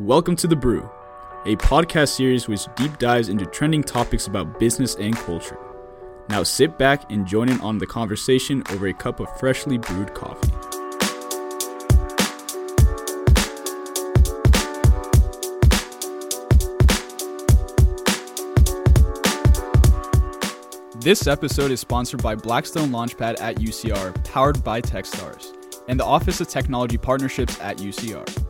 Welcome to The Brew, a podcast series which deep dives into trending topics about business and culture. Now sit back and join in on the conversation over a cup of freshly brewed coffee. This episode is sponsored by Blackstone Launchpad at UCR, powered by Techstars, and the Office of Technology Partnerships at UCR.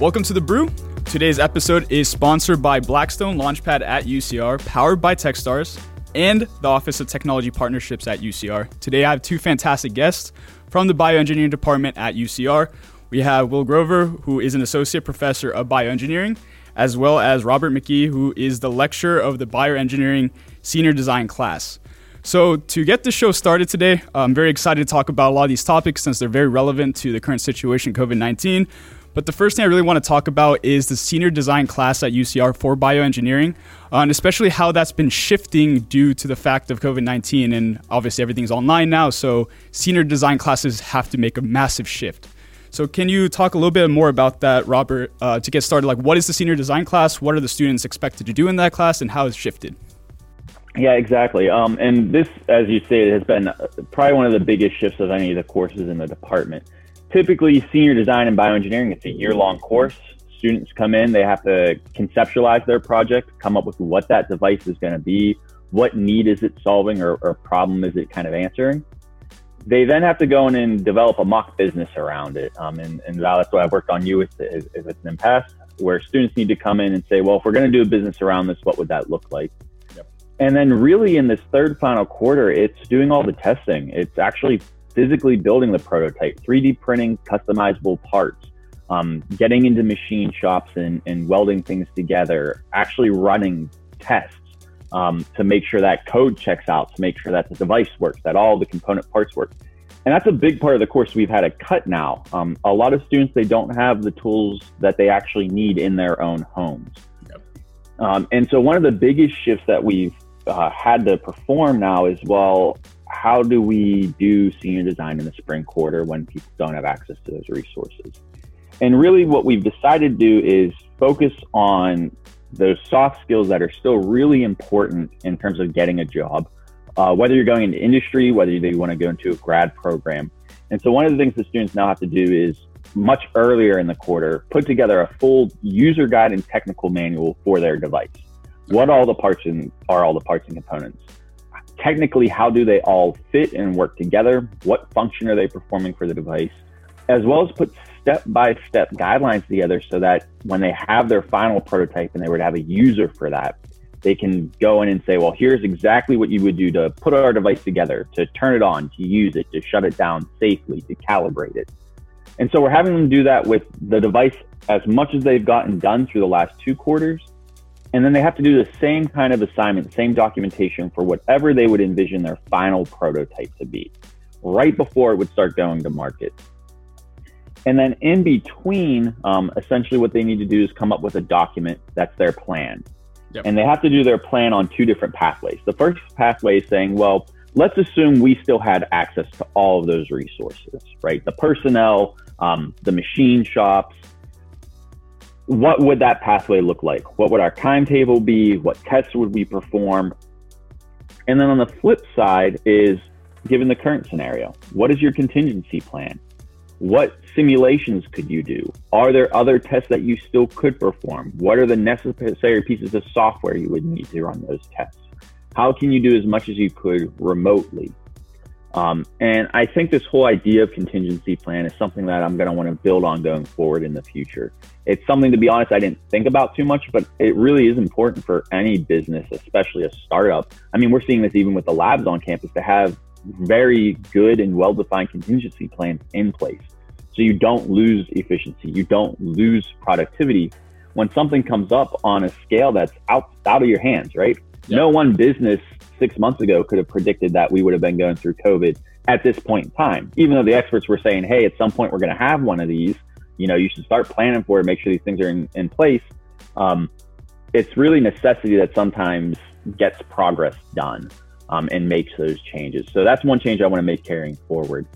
Welcome to the Brew. Today's episode is sponsored by Blackstone Launchpad at UCR, powered by Techstars, and the Office of Technology Partnerships at UCR. Today I have two fantastic guests from the Bioengineering Department at UCR. We have Will Grover, who is an associate professor of bioengineering, as well as Robert McKee, who is the lecturer of the bioengineering senior design class. So, to get the show started today, I'm very excited to talk about a lot of these topics since they're very relevant to the current situation, COVID 19. But the first thing I really want to talk about is the senior design class at UCR for bioengineering, uh, and especially how that's been shifting due to the fact of COVID 19. And obviously, everything's online now, so senior design classes have to make a massive shift. So, can you talk a little bit more about that, Robert, uh, to get started? Like, what is the senior design class? What are the students expected to do in that class, and how has shifted? Yeah, exactly. Um, and this, as you stated, has been probably one of the biggest shifts of any of the courses in the department typically senior design and bioengineering it's a year-long course. Students come in they have to conceptualize their project come up with what that device is going to be what need is it solving or, or, problem is it kind of answering. They then have to go in and develop a mock business around it um, and, and that's what i've worked on you with if it's an impasse where students need to come in and say well if we're going to do a business around this what would that look like? Yep. and then really in this third final quarter it's doing all the testing. It's actually physically building the prototype, 3D printing customizable parts, um, getting into machine shops and, and welding things together, actually running tests um, to make sure that code checks out, to make sure that the device works, that all the component parts work. And that's a big part of the course we've had to cut now. Um, a lot of students, they don't have the tools that they actually need in their own homes. Yep. Um, and so one of the biggest shifts that we've uh, had to perform now is, well, how do we do senior design in the spring quarter when people don't have access to those resources? And really, what we've decided to do is focus on those soft skills that are still really important in terms of getting a job, uh, whether you're going into industry, whether you want to go into a grad program. And so, one of the things the students now have to do is much earlier in the quarter put together a full user guide and technical manual for their device. What all the parts and are all the parts and components? Technically, how do they all fit and work together? What function are they performing for the device? As well as put step by step guidelines together so that when they have their final prototype and they were to have a user for that, they can go in and say, well, here's exactly what you would do to put our device together, to turn it on, to use it, to shut it down safely, to calibrate it. And so we're having them do that with the device as much as they've gotten done through the last two quarters and then they have to do the same kind of assignment, same documentation for whatever they would envision their final prototype to be right before it would start going to market. And then in between, um, essentially what they need to do is come up with a document that's their plan. Yep. And they have to do their plan on two different pathways. The first pathway is saying, well, let's assume we still had access to all of those resources, right? The personnel, um, the machine shops, what would that pathway look like? What would our timetable be? What tests would we perform? And then on the flip side is given the current scenario, what is your contingency plan? What simulations could you do? Are there other tests that you still could perform? What are the necessary pieces of software you would need to run those tests? How can you do as much as you could remotely? Um, and I think this whole idea of contingency plan is something that I'm going to want to build on going forward in the future. It's something, to be honest, I didn't think about too much, but it really is important for any business, especially a startup. I mean, we're seeing this even with the labs on campus to have very good and well defined contingency plans in place. So you don't lose efficiency, you don't lose productivity when something comes up on a scale that's out, out of your hands, right? Yeah. No one business six months ago could have predicted that we would have been going through COVID at this point in time. Even though the experts were saying, hey, at some point we're going to have one of these, you know, you should start planning for it, make sure these things are in, in place. Um, it's really necessity that sometimes gets progress done um, and makes those changes. So that's one change I want to make carrying forward.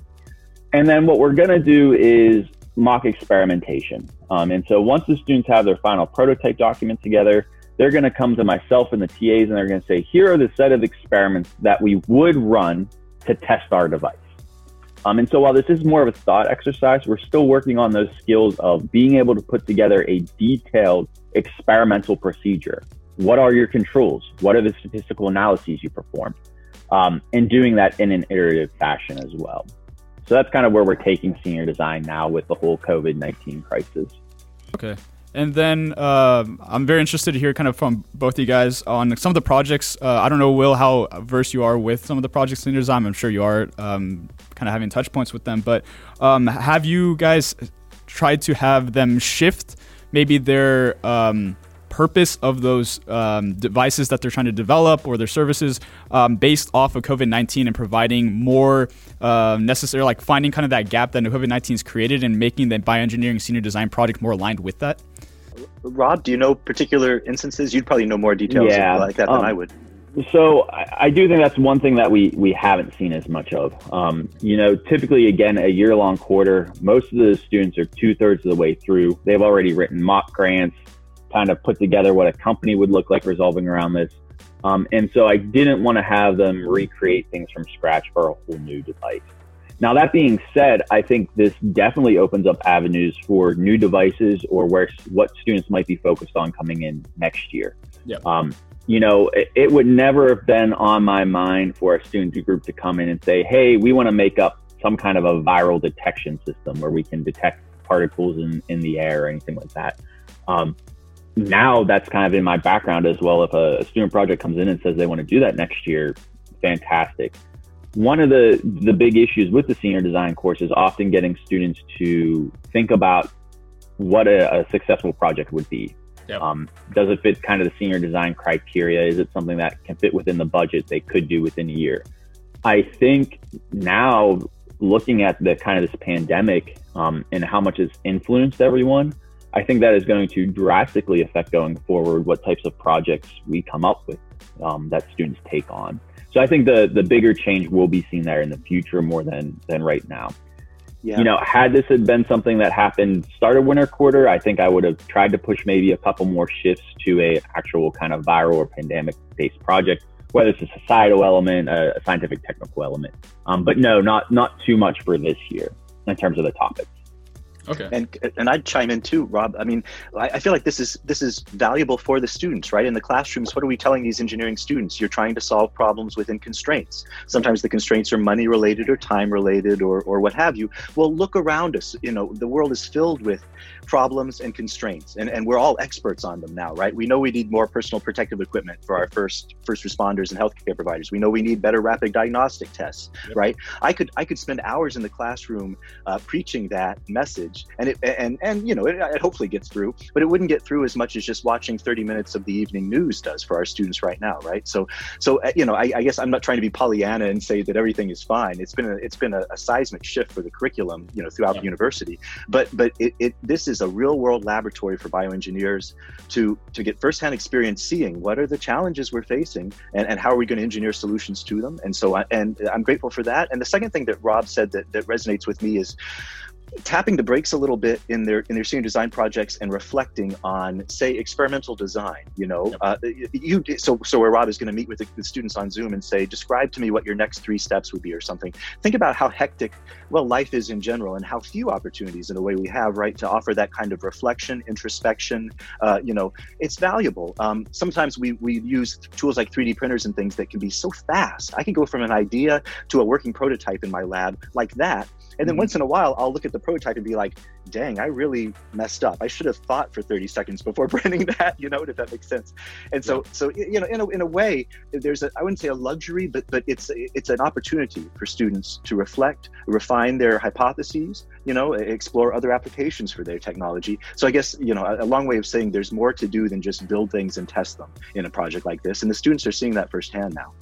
And then what we're going to do is mock experimentation. Um, and so once the students have their final prototype document together, they're going to come to myself and the TAs and they're going to say, here are the set of experiments that we would run to test our device. Um, and so while this is more of a thought exercise, we're still working on those skills of being able to put together a detailed experimental procedure. What are your controls? What are the statistical analyses you perform? Um, and doing that in an iterative fashion as well. So that's kind of where we're taking senior design now with the whole COVID 19 crisis. Okay. And then uh, I'm very interested to hear kind of from both of you guys on some of the projects. Uh, I don't know, Will, how versed you are with some of the projects in design. I'm sure you are um, kind of having touch points with them. But um, have you guys tried to have them shift maybe their um, purpose of those um, devices that they're trying to develop or their services um, based off of COVID 19 and providing more uh, necessary, like finding kind of that gap that COVID 19 has created and making the bioengineering senior design project more aligned with that? Rob, do you know particular instances? You'd probably know more details yeah, like that than um, I would. So I, I, do think that's one thing that we we haven't seen as much of. Um, you know, typically again a year long quarter, most of the students are two thirds of the way through. They've already written mock grants, kind of put together what a company would look like resolving around this. Um, and so I didn't want to have them recreate things from scratch for a whole new device. Now, that being said, I think this definitely opens up avenues for new devices or where what students might be focused on coming in next year. Yep. Um, you know, it, it, would never have been on my mind for a student group to come in and say, hey, we want to make up some kind of a viral detection system where we can detect particles in, in the air or anything like that. Um, now that's kind of in my background as well. If a, a student project comes in and says they want to do that next year, fantastic one of the the big issues with the senior design course is often getting students to think about what a, a successful project would be. Yep. Um, does it fit kind of the senior design criteria? Is it something that can fit within the budget they could do within a year? I think now looking at the kind of this pandemic um, and how much it's influenced everyone, I think that is going to drastically affect going forward what types of projects we come up with um, that students take on. So I think the the bigger change will be seen there in the future more than than right now. Yeah. You know, had this had been something that happened start of winter quarter, I think I would have tried to push maybe a couple more shifts to a actual kind of viral or pandemic based project, whether it's a societal element, a, scientific technical element. Um, but no, not not too much for this year in terms of the topics. Okay. And and I'd chime in too, Rob. I mean, I, I, feel like this is this is valuable for the students, right? In the classrooms, what are we telling these engineering students? You're trying to solve problems within constraints. Sometimes the constraints are money related or time related or or what have you. Well, look around us. You know, the world is filled with problems and constraints, and, and we're all experts on them now, right? We know we need more personal protective equipment for our first first responders and healthcare providers. We know we need better rapid diagnostic tests, yep. right? I could I could spend hours in the classroom uh, preaching that message and it and and you know it, it, hopefully gets through but it wouldn't get through as much as just watching 30 minutes of the evening news does for our students right now right so so uh, you know I, I guess i'm not trying to be pollyanna and say that everything is fine it's been a it's been a, a seismic shift for the curriculum you know throughout yeah. the university but but it, it this is a real world laboratory for bioengineers to to get firsthand experience seeing what are the challenges we're facing and, and how are we going to engineer solutions to them. And so I, and i'm grateful for that. And the second thing that rob said that, that resonates with me is tapping the brakes a little bit in their in their senior design projects and reflecting on say experimental design you know? Yep. uh, you so so where rob is going to meet with the, the, students on zoom and say describe to me what your next three steps would be or something. Think about how hectic well life is in general and how few opportunities in a way we have right to offer that kind of reflection introspection uh, you know? It's valuable. Um, sometimes we we use tools like 3d printers and things that can be so fast. I can go from an idea to a working prototype in my lab like that. And then mm-hmm. once in a while, I'll look at the prototype and be like, dang, I really messed up. I should have thought for 30 seconds before printing that, you know, if that makes sense. And so, yeah. so, you know, in a, in a way, there's a, I wouldn't say a luxury, but, but it's, it's an opportunity for students to reflect, refine their hypotheses, you know, explore other applications for their technology. So I guess, you know, a, a long way of saying there's more to do than just build things and test them in a project like this. And the students are seeing that firsthand now.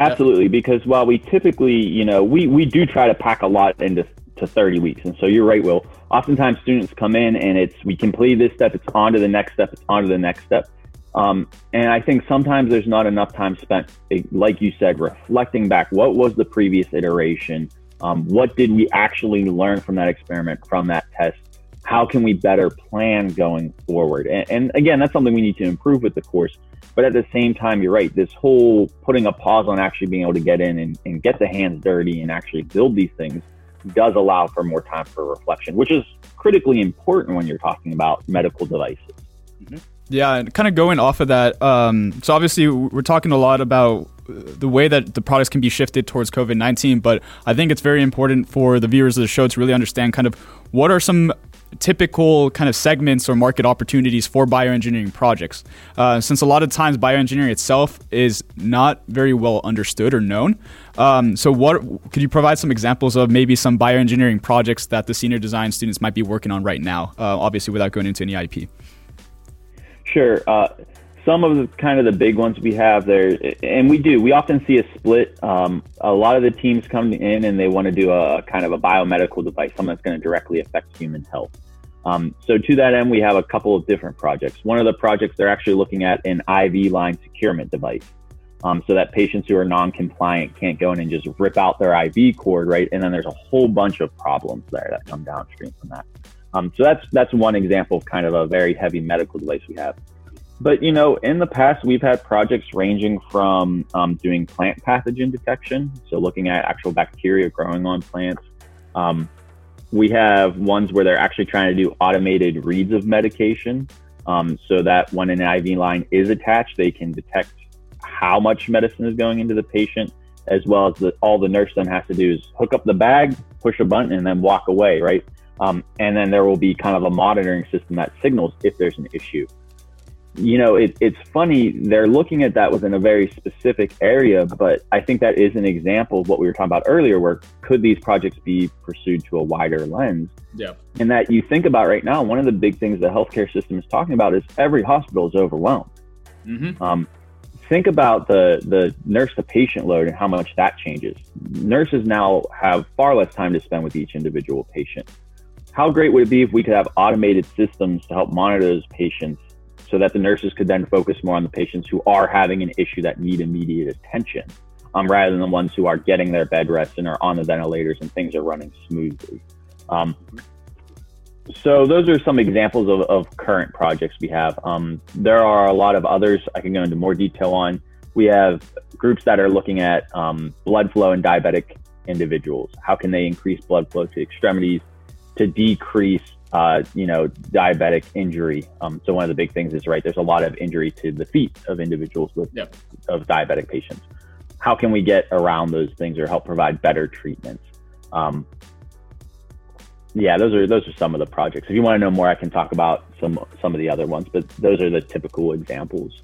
Absolutely, because while we typically, you know, we, we do try to pack a lot into to 30 weeks. And so you're right, Will. Oftentimes students come in and it's we complete this step, it's on to the next step, it's on to the next step. Um, and I think sometimes there's not enough time spent, like you said, reflecting back. What was the previous iteration? Um, what did we actually learn from that experiment, from that test? how can we better plan going forward? And, and, again, that's something we need to improve with the course. But at the same time, you're right. This whole putting a pause on actually being able to get in and, and get the hands dirty and actually build these things does allow for more time for reflection, which is critically important when you're talking about medical devices. Mm-hmm. Yeah, and kind of going off of that. Um, so obviously, we're talking a lot about the way that the products can be shifted towards COVID nineteen, but I think it's very important for the viewers of the show to really understand kind of what are some typical kind of segments or market opportunities for bioengineering projects. Uh, since a lot of times bioengineering itself is not very well understood or known. Um, so, what could you provide some examples of maybe some bioengineering projects that the senior design students might be working on right now? Uh, obviously, without going into any IP. Sure. Uh, some of the kind of the big ones we have there, and we do. We often see a split. Um, a lot of the teams come in and they want to do a kind of a biomedical device, something that's going to directly affect human health. Um, so to that end, we have a couple of different projects. One of the projects they're actually looking at an IV line securement device, um, so that patients who are non-compliant can't go in and just rip out their IV cord, right? And then there's a whole bunch of problems there that come downstream from that. Um, so that's that's one example of kind of a very heavy medical device we have. But you know, in the past, we've had projects ranging from um, doing plant pathogen detection, so looking at actual bacteria growing on plants. Um, we have ones where they're actually trying to do automated reads of medication, um, so that when an IV line is attached, they can detect how much medicine is going into the patient, as well as the, all the nurse then has to do is hook up the bag, push a button, and then walk away, right? Um, and then there will be kind of a monitoring system that signals if there's an issue you know, it, it's funny. They're looking at that within a very specific area, but I think that is an example of what we were talking about earlier, where could these projects be pursued to a wider lens? Yeah. And that you think about right now, one of the big things the healthcare system is talking about is every hospital is overwhelmed. Mm-hmm. Um, think about the, the nurse to patient load and how much that changes. Nurses now have far less time to spend with each individual patient. How great would it be if we could have automated systems to help monitor those patients so that the nurses could then focus more on the patients who are having an issue that need immediate attention um, rather than the ones who are getting their bed rest and are on the ventilators and things are running smoothly. Um, so those are some examples of, of current projects we have. Um, there are a lot of others I can go into more detail on. We have groups that are looking at um, blood flow in diabetic individuals. How can they increase blood flow to extremities to decrease uh, you know, diabetic injury. Um, so one of the big things is right. There's a lot of injury to the feet of individuals with yep. of diabetic patients. How can we get around those things or help provide better treatments? Um, yeah, those are those are some of the projects. If you want to know more, I can talk about some some of the other ones, but those are the typical examples.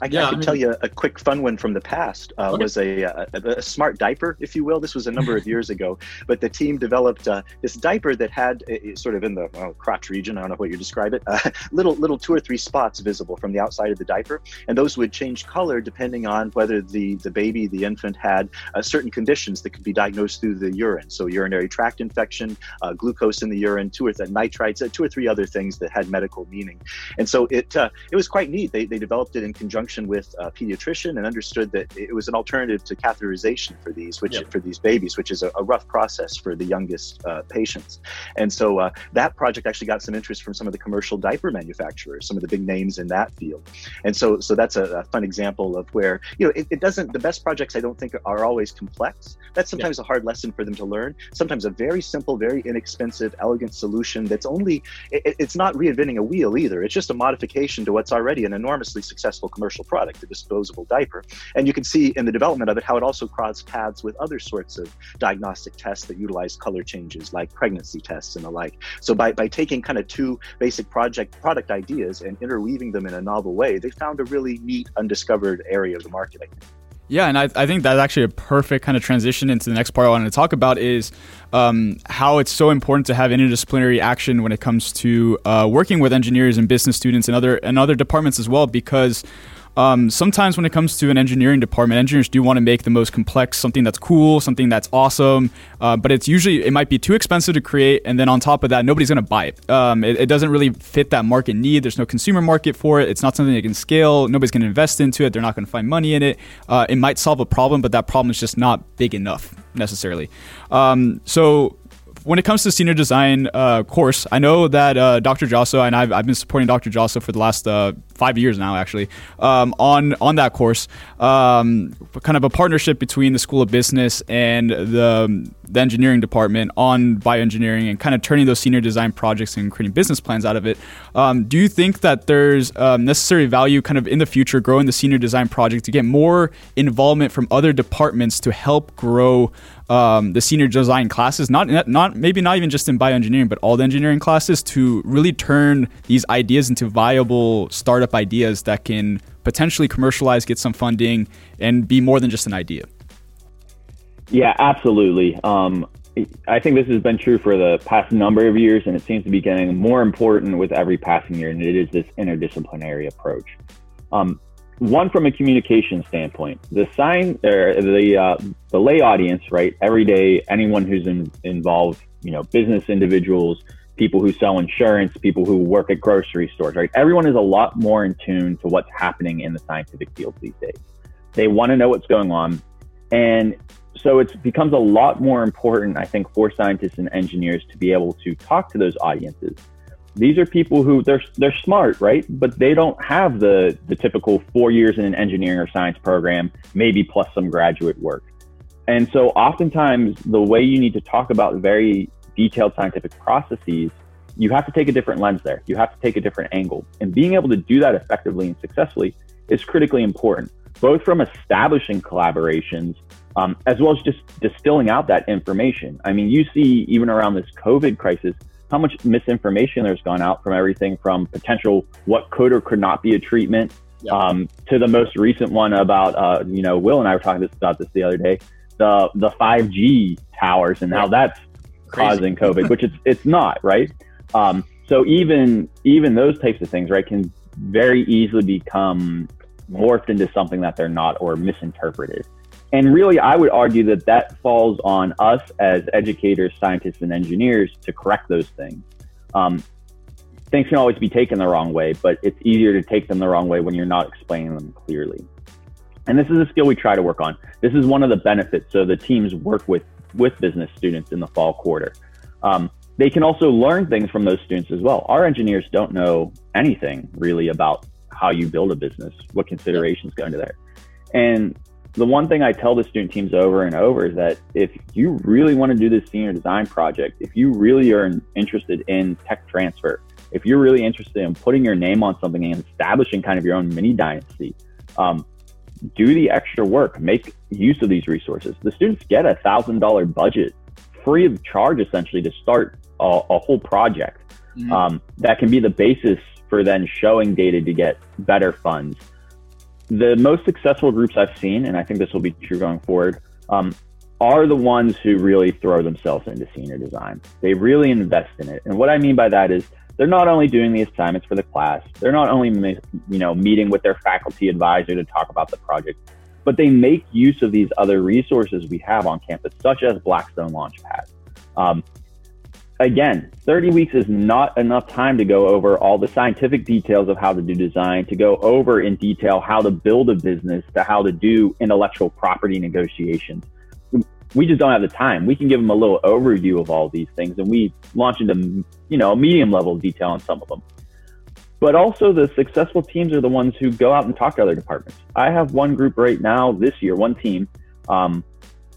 I, yeah, I can I mean, tell you a quick fun one from the past uh, okay. was a, a, a, smart diaper, if you will. This was a number of years ago, but the team developed uh, this diaper that had uh, sort of in the well, crotch region. I don't know what you describe it. Uh, little little two or three spots visible from the outside of the diaper, and those would change color depending on whether the the baby, the infant, had uh, certain conditions that could be diagnosed through the urine. So urinary tract infection, uh, glucose in the urine, two or th- nitrites, two or three other things that had medical meaning. And so it it was quite neat. They they developed it in conjunction conjunction with a pediatrician and understood that it was an alternative to catheterization for these, which yep. for these babies, which is a, a rough process for the youngest uh, patients. And so uh, that project actually got some interest from some of the commercial diaper manufacturers, some of the big names in that field. And so, so that's a, a fun example of where you know it, it, doesn't. The best projects I don't think are always complex. That's sometimes a hard lesson for them to learn. Sometimes a very simple, very inexpensive, elegant solution that's only. It, it's not reinventing a wheel either. It's just a modification to what's already an enormously successful commercial commercial product, the disposable diaper. And you can see in the development of it how it also crossed paths with other sorts of diagnostic tests that utilize color changes, like pregnancy tests and the like. So by, by taking kind of two basic project product ideas and interweaving them in a novel way, they found a really neat, undiscovered area of the market, I think. Yeah, and I, I think that's actually a perfect kind of transition into the next part I wanted to talk about is um, how it's so important to have interdisciplinary action when it comes to uh, working with engineers and business students and other and other departments as well, because um, sometimes when it comes to an engineering department, engineers do want to make the most complex, something that's cool, something that's awesome, uh, but it's usually it might be too expensive to create, and then on top of that, nobody's going to buy it. Um, it. it. doesn't really fit that market need. There's no consumer market for it. It's not something that can scale. Nobody's going to invest into it. They're not going to find money in it. Uh, it might solve a problem, but that problem is just not big enough necessarily. Um, so when it comes to senior design uh, course, I know that uh, Dr. Josso and I've, I've been supporting Dr. Josso for the last uh, five years now, actually, um, on on that course. Um, kind of a partnership between the School of Business and the the engineering department on bioengineering and kind of turning those senior design projects and creating business plans out of it. Um, do you think that there's um, necessary value, kind of in the future, growing the senior design project to get more involvement from other departments to help grow? Um, the senior design classes, not not maybe not even just in bioengineering, but all the engineering classes, to really turn these ideas into viable startup ideas that can potentially commercialize, get some funding, and be more than just an idea. Yeah, absolutely. Um, I think this has been true for the past number of years, and it seems to be getting more important with every passing year, and it is this interdisciplinary approach. Um, one from a communication standpoint, the sign or the uh, the lay audience, right? Every day, anyone who's in, involved, you know, business individuals, people who sell insurance, people who work at grocery stores, right? Everyone is a lot more in tune to what's happening in the scientific field these days. They want to know what's going on, and so it becomes a lot more important, I think, for scientists and engineers to be able to talk to those audiences these are people who they're they're smart, right? But they don't have the the typical four years in an engineering or science program, maybe plus some graduate work. And so oftentimes the way you need to talk about very detailed scientific processes, you have to take a different lens there. You have to take a different angle. And being able to do that effectively and successfully is critically important, both from establishing collaborations um, as well as just distilling out that information. I mean, you see even around this COVID crisis, how much misinformation there's gone out from everything from potential what could or could not be a treatment. Um, to the most recent one about uh, you know Will and I were talking this, about this the other day the the 5G towers and how that's Crazy. causing COVID which it's it's not right? Um, so even even those types of things right can very easily become morphed into something that they're not or misinterpreted and really, I would argue that that falls on us as educators, scientists, and engineers to correct those things. Um, things can always be taken the wrong way, but it's easier to take them the wrong way when you're not explaining them clearly. And this is a skill we try to work on. This is one of the benefits. So the teams work with with business students in the fall quarter. Um, they can also learn things from those students as well. Our engineers don't know anything really about how you build a business, what considerations go into there. And the one thing I tell the student teams over and over is that if you really want to do this senior design project, if you really are interested in tech transfer, if you're really interested in putting your name on something and establishing kind of your own mini dynasty, um, do the extra work, make use of these resources. The students get a thousand dollar budget free of charge essentially to start a, a whole project. Mm-hmm. Um, that can be the basis for then showing data to get better funds the most successful groups I've seen, and I think this will be true going forward, um, are the ones who really throw themselves into senior design. They really invest in it. And what I mean by that is they're not only doing the assignments for the class, they're not only you know meeting with their faculty advisor to talk about the project, but they make use of these other resources we have on campus, such as Blackstone Launchpad. Um, again, 30 weeks is not enough time to go over all the scientific details of how to do design, to go over in detail how to build a business, to how to do intellectual property negotiations. We just don't have the time. We can give them a little overview of all these things and we launch into, you know, medium level detail on some of them. But also the successful teams are the ones who go out and talk to other departments. I have one group right now this year, one team, um,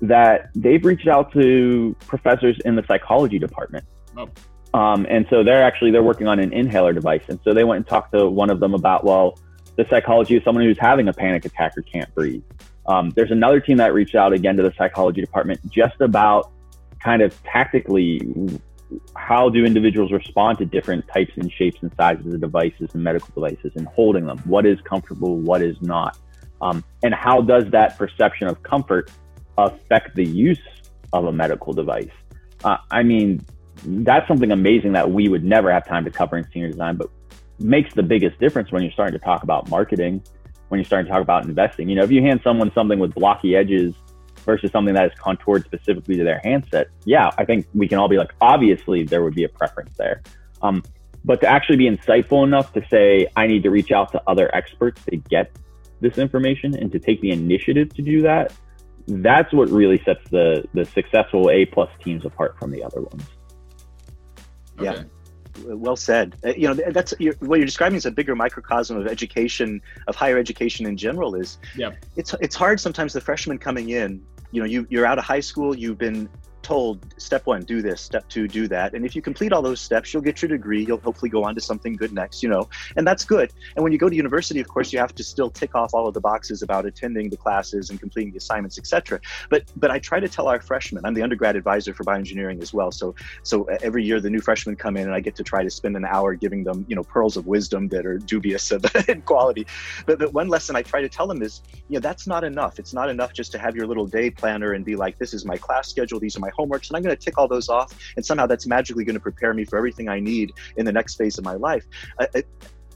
that they've reached out to professors in the psychology department. Oh. Um, and so they're actually they're working on an inhaler device. And so they went and talked to one of them about well, the psychology of someone who's having a panic attack or can't breathe. Um, there's another team that reached out again to the psychology department just about kind of tactically how do individuals respond to different types and shapes and sizes of devices and medical devices and holding them? What is comfortable? What is not? Um, and how does that perception of comfort affect the use of a medical device. Uh, I mean, that's something amazing that we would never have time to cover in senior design, but makes the biggest difference when you're starting to talk about marketing, when you're starting to talk about investing. You know, if you hand someone something with blocky edges versus something that is contoured specifically to their handset, yeah, I think we can all be like, obviously there would be a preference there. Um, but to actually be insightful enough to say, I need to reach out to other experts to get this information and to take the initiative to do that that's what really sets the the successful A plus teams apart from the other ones. Okay. Yeah well said. Uh, you know, that's you're, what you're describing is a bigger microcosm of education, of higher education in general. Is yeah, it's it's hard sometimes. The freshmen coming in, you know, you you're out of high school, you've been told step one do this step two do that. And if you complete all those steps you'll get your degree. You'll hopefully go on to something good next you know and that's good. And when you go to university of course you have to still tick off all of the boxes about attending the classes and completing the assignments etc but but i try to tell our freshmen i'm the undergrad advisor for bioengineering as well. So so every year the new freshmen come in and i get to try to spend an hour giving them you know pearls of wisdom that are dubious in quality. But, but one lesson i try to tell them is you know that's not enough. It's not enough just to have your little day planner and be like this is my class schedule. These are my homeworks and I'm going to tick all those off. And somehow that's magically going to prepare me for everything I need in the next phase of my life.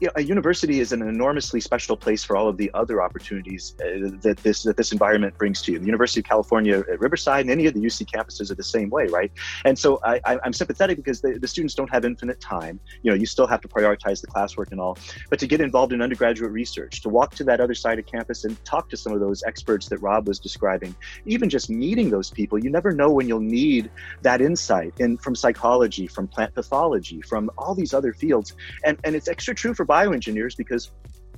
You know, a university is an enormously special place for all of the other opportunities uh, that this that this environment brings to you. The University of California at Riverside and any of the UC campuses are the same way, right? And so I, am sympathetic because the, the, students don't have infinite time. You know, you still have to prioritize the classwork and all, but to get involved in undergraduate research, to walk to that other side of campus and talk to some of those experts that Rob was describing, even just meeting those people, you never know when you'll need that insight in from psychology, from plant pathology, from all these other fields, and and it's extra true for bioengineers because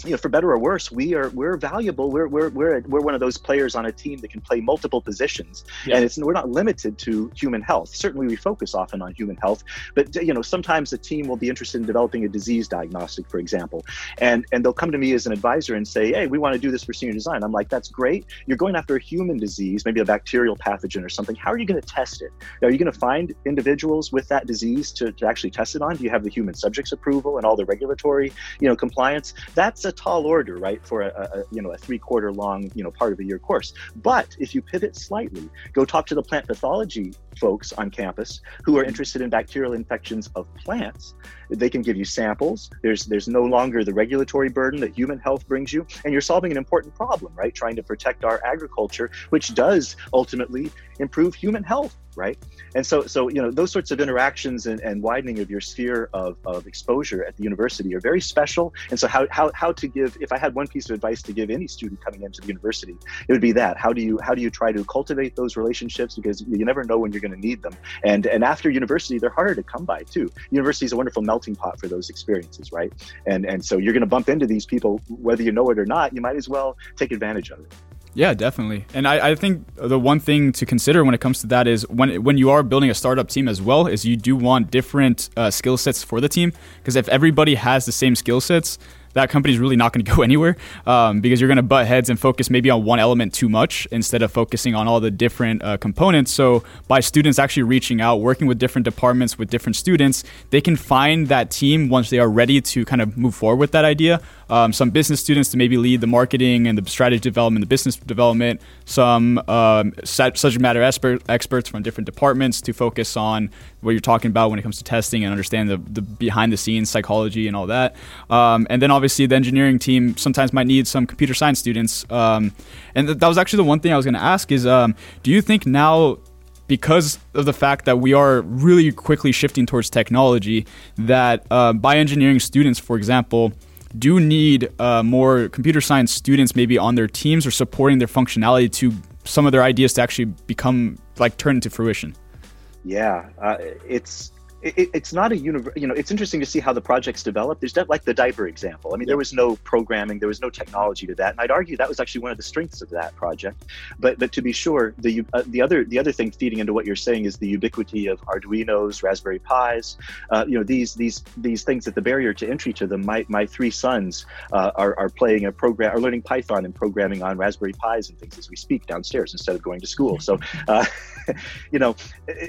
you know, for better or worse, we are we're valuable. We're we're we're we're one of those players on a team that can play multiple positions, yeah. and it's we're not limited to human health. Certainly, we focus often on human health, but you know, sometimes a team will be interested in developing a disease diagnostic, for example, and and they'll come to me as an advisor and say, "Hey, we want to do this for senior design." I'm like, "That's great. You're going after a human disease, maybe a bacterial pathogen or something. How are you going to test it? Are you going to find individuals with that disease to, to actually test it on? Do you have the human subjects approval and all the regulatory, you know, compliance? That's a tall order, right, for a, a you know a three quarter long you know part of a year course. But if you pivot slightly, go talk to the plant pathology folks on campus who are interested in bacterial infections of plants. They can give you samples. There's there's no longer the regulatory burden that human health brings you, and you're solving an important problem, right? Trying to protect our agriculture, which does ultimately improve human health right? And so, so you know, those sorts of interactions and, and widening of your sphere of, of exposure at the university are very special. And so, how, how how to give, if I had one piece of advice to give any student coming into the university, it would be that. How do you how do you try to cultivate those relationships because you never know when you're going to need them. And and after university, they're harder to come by too. University is a wonderful melting pot for those experiences, right? And and so you're going to bump into these people whether you know it or not. You might as well take advantage of it. Yeah, definitely. And I, I think the one thing to consider when it comes to that is when when you are building a startup team as well is you do want different uh, skill sets for the team because if everybody has the same skill sets, that company is really not going to go anywhere um, because you're going to butt heads and focus maybe on one element too much instead of focusing on all the different uh, components. So by students actually reaching out, working with different departments with different students, they can find that team once they are ready to kind of move forward with that idea. Um, some business students to maybe lead the marketing and the strategy development, the business development. Some um, subject matter expert, experts from different departments to focus on what you're talking about when it comes to testing and understand the, the behind the scenes psychology and all that. Um, and then obviously the engineering team sometimes might need some computer science students. Um, and th- that was actually the one thing I was going to ask is, um, do you think now because of the fact that we are really quickly shifting towards technology, that uh, bioengineering students, for example, do need uh, more computer science students maybe on their teams or supporting their functionality to some of their ideas to actually become like turn into fruition. Yeah, uh, it's it, it's not a universe. You know, it's interesting to see how the projects develop. There's like the diaper example. I mean, there was no programming, there was no technology to that, and I'd argue that was actually one of the strengths of that project. But but to be sure, the uh, the other the other thing feeding into what you're saying is the ubiquity of Arduino's, Raspberry Pis. Uh, you know, these these these things that the barrier to entry to them. My my three sons uh, are are playing a program, are learning Python and programming on Raspberry Pis and things as we speak downstairs instead of going to school. So, uh, you know,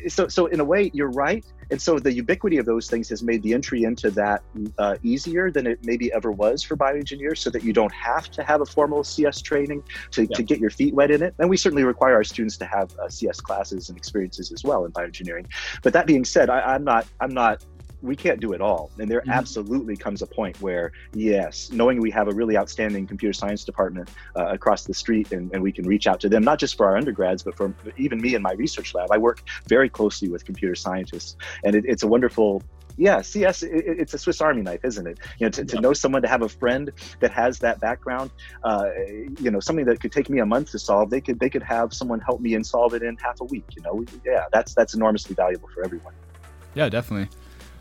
so so in a way, you're right, and so the ubiquity of those things has made the entry into that uh, easier than it maybe ever was for bioengineers so that you don't have to have a formal CS training to, yeah. to get your feet wet in it. And we certainly require our students to have uh, CS classes and experiences as well in bioengineering. But that being said, I, I'm not, I'm not we can't do it all. And there mm-hmm. absolutely comes a point where, yes, knowing we have a really outstanding computer science department uh, across the street and, and we can reach out to them, not just for our undergrads, but for even me in my research lab. I work very closely with computer scientists, and it, it's a wonderful yeah, CS, it, it's a Swiss Army knife, isn't it? You know, to, to know someone, to have a friend that has that background, uh, you know, something that could take me a month to solve, they could they could have someone help me and solve it in half a week. You know, yeah, that's that's enormously valuable for everyone. Yeah, definitely.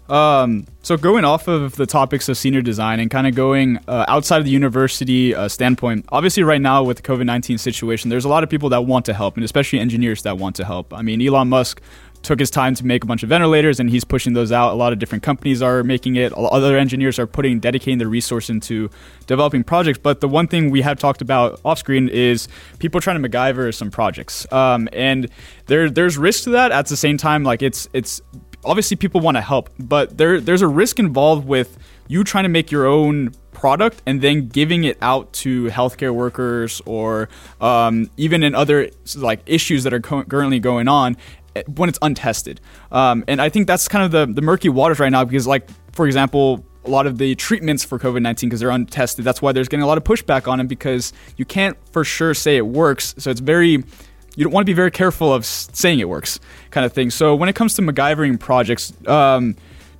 Um, so going off of the topics of senior design and kind of going uh, outside of the university uh, standpoint, obviously right now with the COVID nineteen situation, there's a lot of people that want to help, and especially engineers that want to help. I mean, Elon Musk took his time to make a bunch of ventilators and he's pushing those out. A lot of different companies are making it. Other engineers are putting dedicating their resource into developing projects. But the one thing we have talked about off screen is people trying to MacGyver some projects. Um, and there there's risk to that. At the same time, like it's it's obviously people want to help, but there there's a risk involved with you trying to make your own product and then giving it out to healthcare workers or um, even in other like issues that are co- currently going on eh, when it's untested. Um, and I think that's kind of the, the murky waters right now because, like, for example, a lot of the treatments for COVID 19 because they're untested. That's why there's getting a lot of pushback on them because you can't for sure say it works. So it's very you don't want to be very careful of saying it works, kind of thing. So when it comes to MacGyvering projects, um,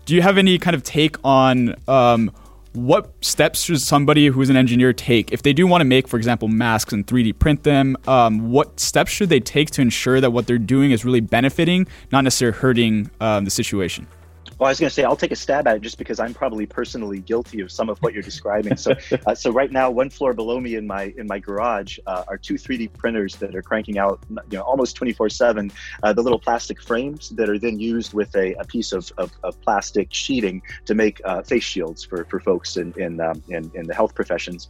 do you have any kind of take on um, what steps should somebody who's an engineer take if they do want to make, for example, masks and 3D print them? Um, what steps should they take to ensure that what they're doing is really benefiting, not necessarily hurting um, the situation? Well, I was going to say I'll take a stab at it just because I'm probably personally guilty of some of what you're describing. So, uh, so right now, one floor below me in my in my garage uh, are two 3D printers that are cranking out, you know, almost 24/7. Uh, the little plastic frames that are then used with a, a piece of, of, of, plastic sheeting to make uh, face shields for, for folks in in, um, in, in the health professions.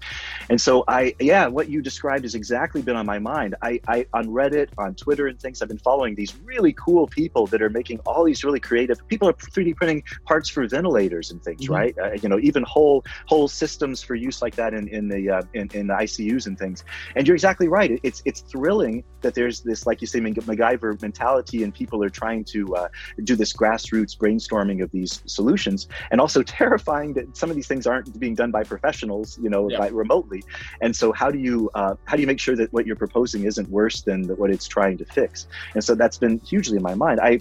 And so, I yeah, what you described has exactly been on my mind. I, I on Reddit, on Twitter, and things. I've been following these really cool people that are making all these really creative. People are 3D printing parts for ventilators and things, mm-hmm. right? Uh, you know, even whole whole systems for use like that in in the uh, in, in the ICUs and things. And you're exactly right. It's it's thrilling that there's this, like you say, MacGyver mentality, and people are trying to uh, do this grassroots brainstorming of these solutions, and also terrifying that some of these things aren't being done by professionals, you know, yeah. by, remotely. And so, how do you uh, how do you make sure that what you're proposing isn't worse than what it's trying to fix? And so that's been hugely in my mind. I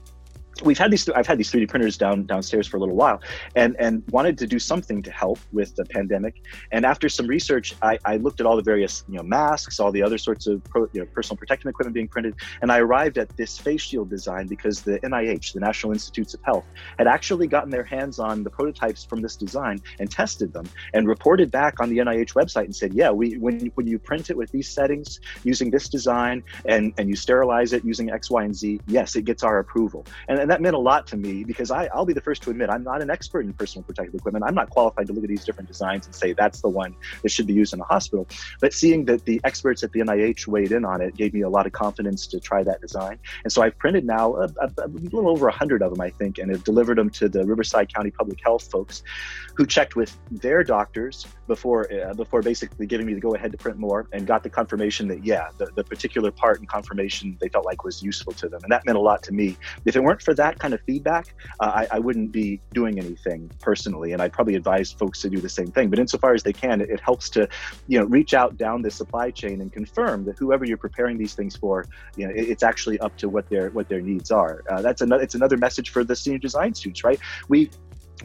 we've had these i've had these 3d printers down downstairs for a little while and and wanted to do something to help with the pandemic. And after some research i, I looked at all the various you know masks all the other sorts of pro, you know, personal protective equipment being printed and i arrived at this face shield design because the nih the national institutes of health had actually gotten their hands on the prototypes from this design and tested them and reported back on the nih website and said yeah we when, when you print it with these settings using this design and and you sterilize it using x y and z yes it gets our approval. And and that meant a lot to me because I, I'll be the first to admit I'm not an expert in personal protective equipment. I'm not qualified to look at these different designs and say that's the one that should be used in a hospital. But seeing that the experts at the NIH weighed in on it gave me a lot of confidence to try that design. And so I've printed now a, a, a little over 100 of them, I think, and have delivered them to the Riverside County Public Health folks who checked with their doctors before uh, before basically giving me the go ahead to print more and got the confirmation that yeah the, the particular part and confirmation they felt like was useful to them and that meant a lot to me if it weren't for that kind of feedback uh, I, I, wouldn't be doing anything personally. And i'd probably advise folks to do the same thing. But insofar as they can it, it helps to you know reach out down the supply chain and confirm that whoever you're preparing these things for you know it, it's actually up to what their what their needs are. Uh, that's another it's another message for the senior design students right? We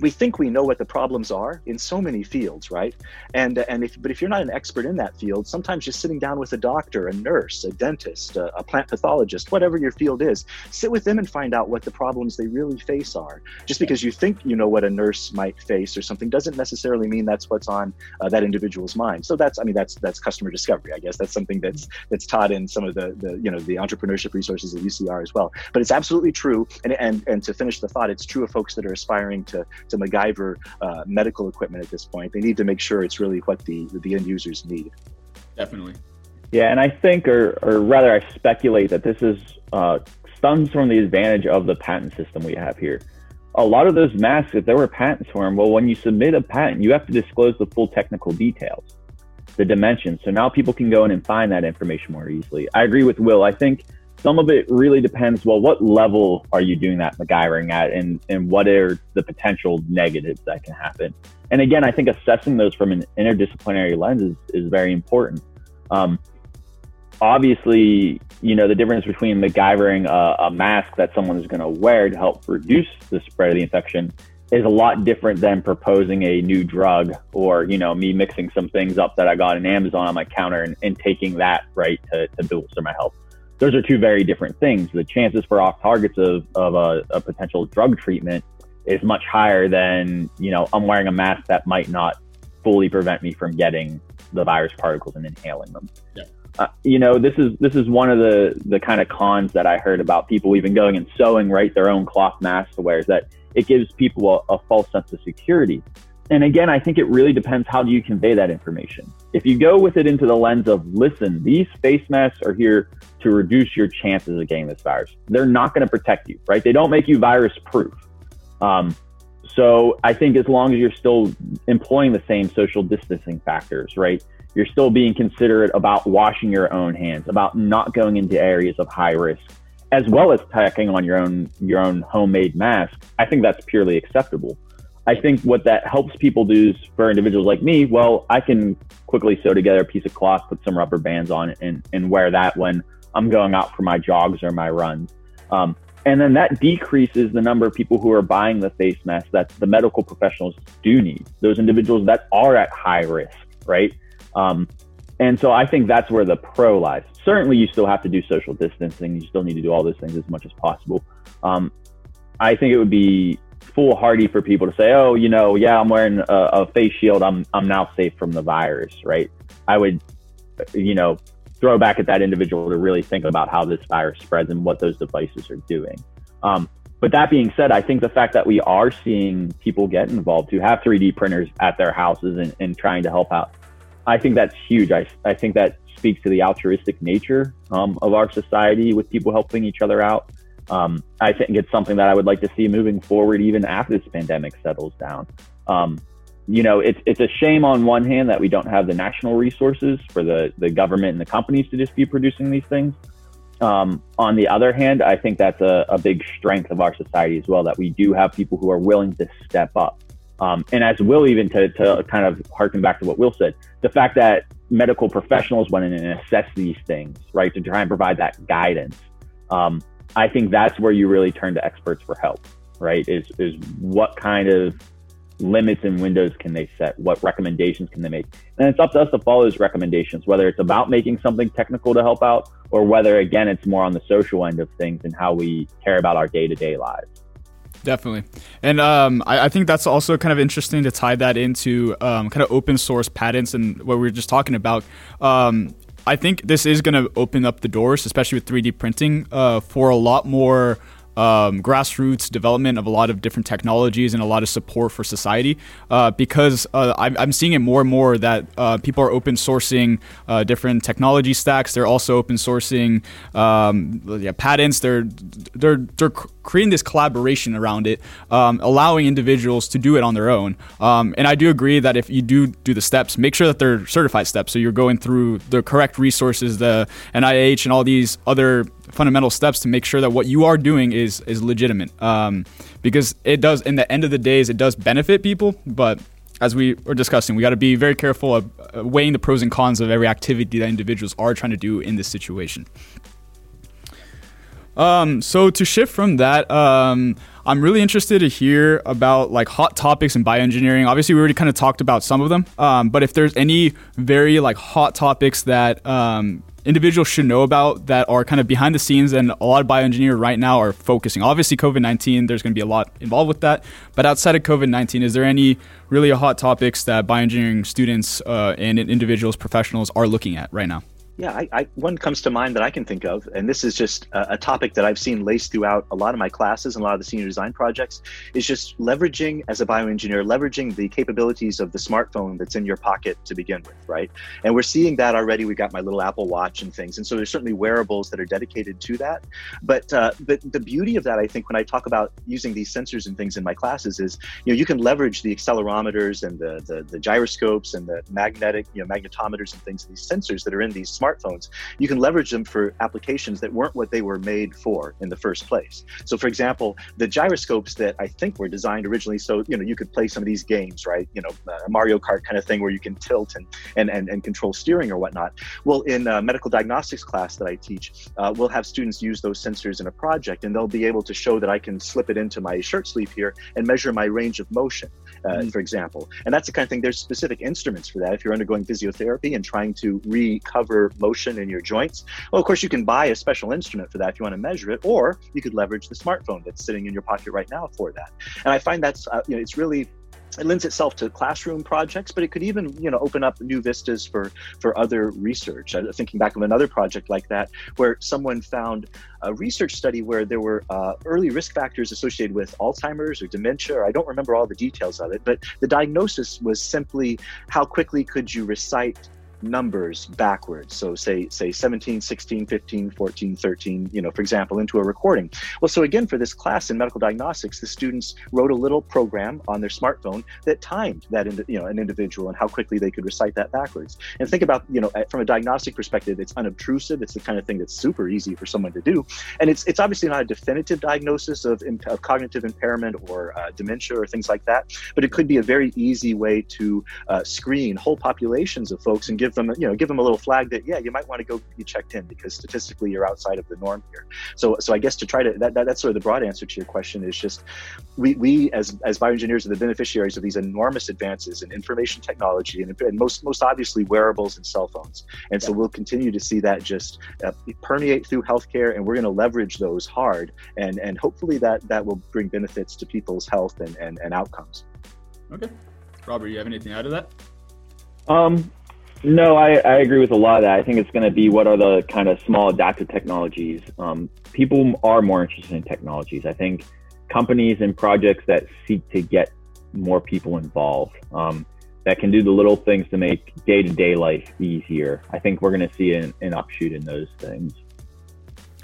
we think we know what the problems are in so many fields, right? And and if but if you're not an expert in that field, sometimes just sitting down with a doctor, a nurse, a dentist, a, a, plant pathologist, whatever your field is, sit with them and find out what the problems they really face are. Just because you think you know what a nurse might face or something doesn't necessarily mean that's what's on uh, that individual's mind. So that's I mean that's that's customer discovery. I guess that's something that's that's taught in some of the the you know the entrepreneurship resources at UCR as well. But it's absolutely true. And and and to finish the thought, it's true of folks that are aspiring to to MacGyver uh, medical equipment at this point. They need to make sure it's really what the the end users need. Definitely. Yeah, and I think, or or rather, I speculate that this is uh, stems from the advantage of the patent system we have here. A lot of those masks, if there were patents for them, well, when you submit a patent, you have to disclose the full technical details, the dimensions. So now people can go in and find that information more easily. I agree with Will. I think some of it really depends. Well, what level are you doing that MacGyvering at, and and what are the potential negatives that can happen? And again, I think assessing those from an interdisciplinary lens is, is very important. Um, obviously, you know the difference between MacGyvering a, a mask that someone is going to wear to help reduce the spread of the infection is a lot different than proposing a new drug or you know me mixing some things up that I got in Amazon on my counter and, and taking that right to, to bolster my health. Those are two very different things. The chances for off targets of, of a, a potential drug treatment is much higher than you know I'm wearing a mask that might not fully prevent me from getting the virus particles and inhaling them. Yeah. Uh, you know, this is this is one of the the kind of cons that I heard about people even going and sewing right their own cloth masks to wear is that it gives people a, a false sense of security. And again, I think it really depends how do you convey that information. If you go with it into the lens of listen, these face masks are here to reduce your chances of getting this virus. They're not going to protect you, right? They don't make you virus proof. Um, so I think as long as you're still employing the same social distancing factors, right? You're still being considerate about washing your own hands, about not going into areas of high risk, as well as packing on your own your own homemade mask. I think that's purely acceptable. I think what that helps people do is for individuals like me, well, I can quickly sew together a piece of cloth, put some rubber bands on it, and, and wear that when I'm going out for my jogs or my runs. Um, and then that decreases the number of people who are buying the face mask that the medical professionals do need, those individuals that are at high risk, right? Um, and so I think that's where the pro lies. Certainly, you still have to do social distancing. You still need to do all those things as much as possible. Um, I think it would be foolhardy for people to say, "Oh, you know, yeah, I'm wearing a, a face shield. I'm I'm now safe from the virus." Right? I would, you know, throw back at that individual to really think about how this virus spreads and what those devices are doing. Um, but that being said, I think the fact that we are seeing people get involved who have 3D printers at their houses and, and trying to help out, I think that's huge. I, I think that speaks to the altruistic nature um, of our society with people helping each other out. Um, I think it's something that I would like to see moving forward, even after this pandemic settles down. Um, you know, it's it's a shame on one hand that we don't have the national resources for the the government and the companies to just be producing these things. Um, on the other hand, I think that's a, a big strength of our society as well that we do have people who are willing to step up. Um, and as Will even to, to kind of harken back to what Will said, the fact that medical professionals went in and assessed these things, right, to try and provide that guidance. Um, I think that's where you really turn to experts for help, right? Is is what kind of limits and windows can they set? What recommendations can they make? And it's up to us to follow those recommendations, whether it's about making something technical to help out or whether, again, it's more on the social end of things and how we care about our day to day lives. Definitely. And um, I, I, think that's also kind of interesting to tie that into um, kind of open source patents and what we were just talking about. Um, I think this is going to open up the doors, especially with 3D printing, uh, for a lot more um, grassroots development of a lot of different technologies and a lot of support for society uh, because uh, I'm, seeing it more and more that uh, people are open sourcing uh, different technology stacks. They're also open sourcing um, yeah, patents. They're they're they're creating this collaboration around it, um, allowing individuals to do it on their own. Um, and I do agree that if you do do the steps, make sure that they're certified steps. So you're going through the correct resources, the NIH and all these other fundamental steps to make sure that what you are doing is is legitimate. Um, because it does, in the end of the days, it does benefit people, but as we were discussing, we got to be very careful of uh, weighing the pros and cons of every activity that individuals are trying to do in this situation. Um, so to shift from that, um, I'm really interested to hear about like hot topics in bioengineering. Obviously, we already kind of talked about some of them, um, but if there's any very like hot topics that um, individuals should know about that are kind of behind the scenes and a lot of bioengineers right now are focusing. Obviously, COVID 19, there's going to be a lot involved with that. But outside of COVID 19, is there any really hot topics that bioengineering students uh, and individuals, professionals are looking at right now? Yeah, I, I, one comes to mind that I can think of, and this is just a, a, topic that I've seen laced throughout a lot of my classes and a lot of the senior design projects, is just leveraging as a bioengineer, leveraging the capabilities of the smartphone that's in your pocket to begin with, right? And we're seeing that already. We've got my little Apple Watch and things, and so there's certainly wearables that are dedicated to that. But uh, but the beauty of that, I think, when I talk about using these sensors and things in my classes, is you know you can leverage the accelerometers and the the, the gyroscopes and the magnetic you know magnetometers and things, these sensors that are in these smart smartphones, you can leverage them for applications that weren't what they were made for in the first place. So, for example, the gyroscopes that I think were designed originally so you know you could play some of these games, right? You know, a Mario Kart kind of thing where you can tilt and and and, and control steering or whatnot. Well, in a medical diagnostics class that I teach, uh, we'll have students use those sensors in a project, and they'll be able to show that I can slip it into my shirt sleeve here and measure my range of motion uh, mm-hmm. for example. And that's the kind of thing, there's specific instruments for that. If you're undergoing physiotherapy and trying to recover motion in your joints, well, of course, you can buy a special instrument for that if you want to measure it, or you could leverage the smartphone that's sitting in your pocket right now for that. And I find that's, uh, you know, it's really it lends itself to classroom projects, but it could even, you know, open up new vistas for for other research. I'm thinking back of another project like that, where someone found a research study where there were uh, early risk factors associated with Alzheimer's or dementia. Or I don't remember all the details of it, but the diagnosis was simply how quickly could you recite numbers backwards. So say say 17 16 15 14 13 you know for example into a recording. Well so again for this class in medical diagnostics the students wrote a little program on their smartphone that timed that you know an individual and how quickly they could recite that backwards. And think about you know from a diagnostic perspective it's unobtrusive. It's the kind of thing that's super easy for someone to do. And it's it's obviously not a definitive diagnosis of, of cognitive impairment or uh, dementia or things like that but it could be a very easy way to uh, screen whole populations of folks and give give them, you know, give them a little flag that yeah, you might want to go be checked in because statistically you're outside of the norm here. So, so I guess to try to that, that that's sort of the broad answer to your question is just we we as as bioengineers are the beneficiaries of these enormous advances in information technology and, and most most obviously wearables and cell phones. And so we'll continue to see that just uh, permeate through healthcare, and we're going to leverage those hard, and and hopefully that that will bring benefits to people's health and and, and outcomes. Okay, Robert, you have anything out of that? Um, no, I, I agree with a lot of that. I think it's going to be what are the kind of small adaptive technologies. Um, people are more interested in technologies. I think companies and projects that seek to get more people involved, um, that can do the little things to make day to day life easier. I think we're going to see an, an upshoot in those things.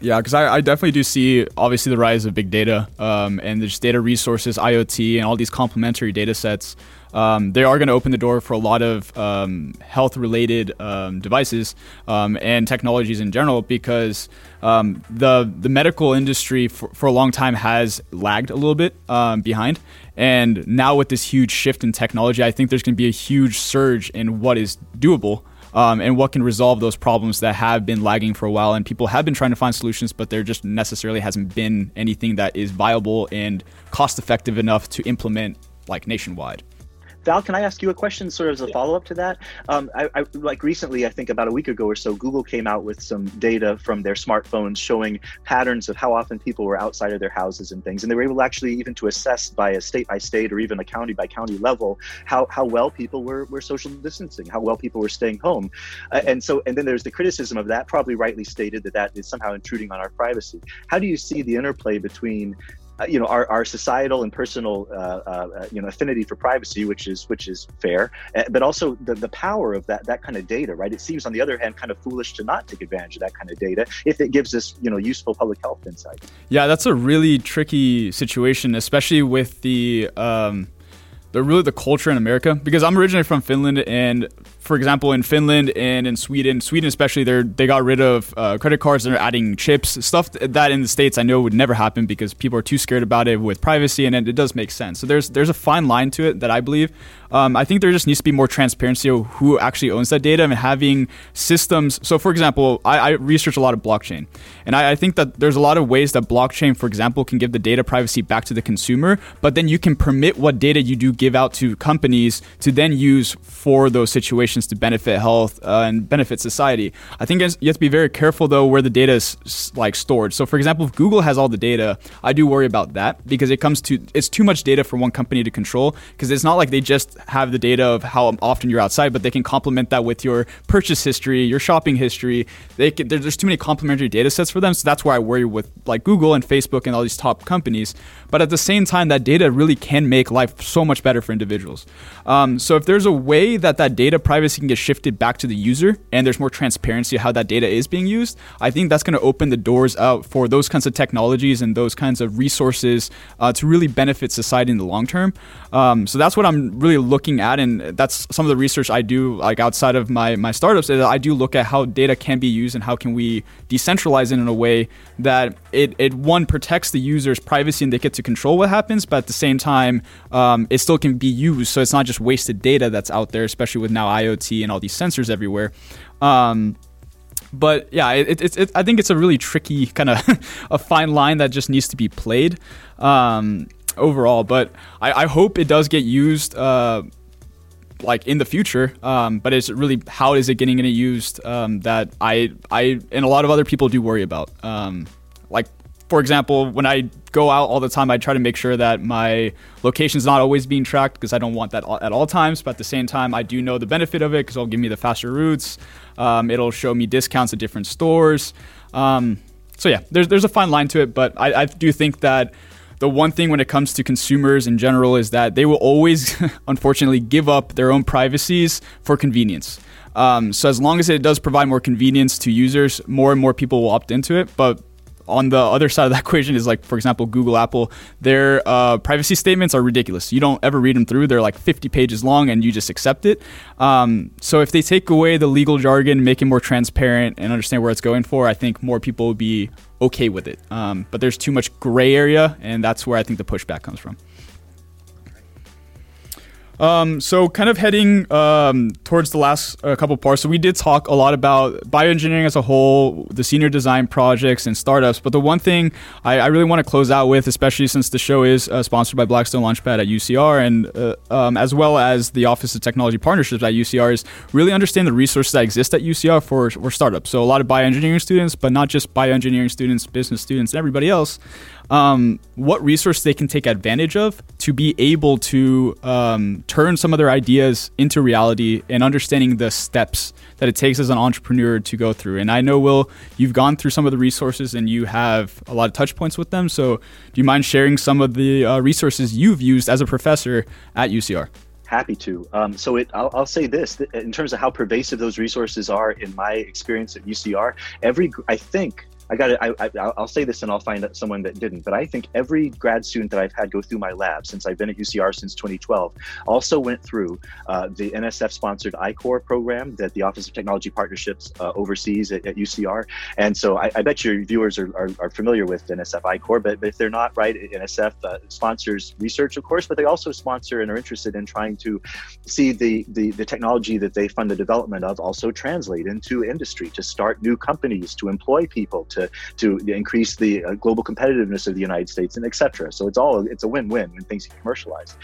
Yeah, because I, I, definitely do see obviously the rise of big data um, and just data resources, IoT, and all these complementary data sets. Um, they are going to open the door for a lot of um, health related um, devices um, and technologies in general because um, the the medical industry for, for, a long time has lagged a little bit behind. And now with this huge shift in technology, I think there's going to be a huge surge in what is doable um, and what can resolve those problems that have been lagging for a while. And people have been trying to find solutions, but there just necessarily hasn't been anything that is viable and cost effective enough to implement like nationwide. Val, can I ask you a question, sort of as a follow up to that? Um, I, I, like recently, I think about a week ago or so, Google came out with some data from their smartphones showing patterns of how often people were outside of their houses and things, and they were able actually even to assess by a state by state or even a county by county level how how well people were were social distancing, how well people were staying home, uh, and so and then there's the criticism of that, probably rightly stated that that is somehow intruding on our privacy. How do you see the interplay between uh, you know our, our societal and personal uh, uh, you know affinity for privacy which is which is fair. Uh, but also the, the power of that that kind of data right? It seems on the other hand kind of foolish to not take advantage of that kind of data if it gives us you know useful public health insight. Yeah that's a really tricky situation especially with the um, the really the culture in America because I'm originally from Finland and for example in Finland and in Sweden Sweden especially they they got rid of uh, credit cards they're adding chips stuff that in the states I know would never happen because people are too scared about it with privacy and it, it does make sense. So there's there's a fine line to it that I believe. Um, I think there just needs to be more transparency of who actually owns that data and having systems. So, for example, I, I research a lot of blockchain, and I, I, think that there's a lot of ways that blockchain, for example, can give the data privacy back to the consumer, but then you can permit what data you do give out to companies to then use for those situations to benefit health uh, and benefit society. I think you have to be very careful though where the data is like stored. So, for example, if Google has all the data, I do worry about that because it comes to it's too much data for one company to control because it's not like they just have the data of how often you're outside, but they can complement that with your purchase history, your shopping history. They can, there's too many complementary data sets for them, so that's why I worry with like Google and Facebook and all these top companies. But at the same time, that data really can make life so much better for individuals. Um, so if there's a way that that data privacy can get shifted back to the user and there's more transparency how that data is being used, I think that's going to open the doors out for those kinds of technologies and those kinds of resources uh, to really benefit society in the long term. Um, so that's what I'm really looking at, and that's some of the research I do, like outside of my my startups. Is I do look at how data can be used and how can we decentralize it in a way that it, it one protects the user's privacy and they get to control what happens, but at the same time, um, it still can be used. So it's not just wasted data that's out there, especially with now IoT and all these sensors everywhere. Um, but yeah, it, it, it, I think it's a really tricky kind of a fine line that just needs to be played um, overall. But I, I, hope it does get used. Uh, like in the future, um, but it's really how is it getting used um, that I I and a lot of other people do worry about. Um, for example, when I go out all the time, I try to make sure that my location is not always being tracked because I don't want that at all times. But at the same time, I do know the benefit of it because it'll give me the faster routes. Um, it'll show me discounts at different stores. Um, so yeah, there's there's a fine line to it, but I, I do think that the one thing when it comes to consumers in general is that they will always, unfortunately, give up their own privacies for convenience. Um, so as long as it does provide more convenience to users, more and more people will opt into it. But on the other side of that equation is like, for example, Google, Apple, their uh, privacy statements are ridiculous. You don't ever read them through. They're like 50 pages long and you just accept it. Um, so if they take away the legal jargon, make it more transparent and understand where it's going for, I think more people will be okay with it. Um, but there's too much gray area, and that's where I think the pushback comes from. Um, so, kind of heading um, towards the last uh, couple parts. So, we did talk a lot about bioengineering as a whole, the senior design projects and startups. But the one thing I, I really want to close out with, especially since the show is uh, sponsored by Blackstone Launchpad at UCR, and uh, um, as well as the Office of Technology Partnerships at UCR, is really understand the resources that exist at UCR for, for startups. So, a lot of bioengineering students, but not just bioengineering students, business students, and everybody else um, what resource they can take advantage of to be able to um, turn some of their ideas into reality and understanding the steps that it takes as an entrepreneur to go through. And I know, Will, you've gone through some of the resources and you have a lot of touch points with them. So do you mind sharing some of the uh, resources you've used as a professor at UCR? Happy to. Um, so it, I'll, I'll, say this in terms of how pervasive those resources are in my experience at UCR. Every, I think, I got it. I, will say this and I'll find someone that didn't, but I think every grad student that I've had go through my lab since I've been at UCR since 2012 also went through uh, the NSF sponsored I-Corps program that the Office of Technology Partnerships uh, oversees at, at, UCR. And so I, I bet your viewers are, are, are, familiar with NSF I-Corps, but, but if they're not, right, NSF uh, sponsors research, of course, but they also sponsor and are interested in trying to see the, the, the technology that they fund the development of also translate into industry to start new companies, to employ people, to to to increase the uh, global competitiveness of the United States and etc. So it's all it's a win-win when things get commercialized.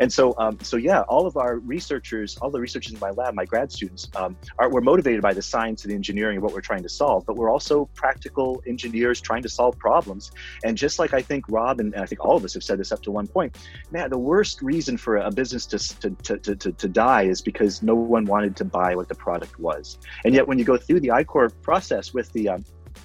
And so um, so yeah, all of our researchers, all the researchers in my lab, my grad students, um, are we're motivated by the science and the engineering of what we're trying to solve, but we're also practical engineers trying to solve problems. And just like I think Rob and, and I think all of us have said this up to one point, man, the worst reason for a business to, to, to, to, to die is because no one wanted to buy what the product was. And yet when you go through the I-Corps process with the um,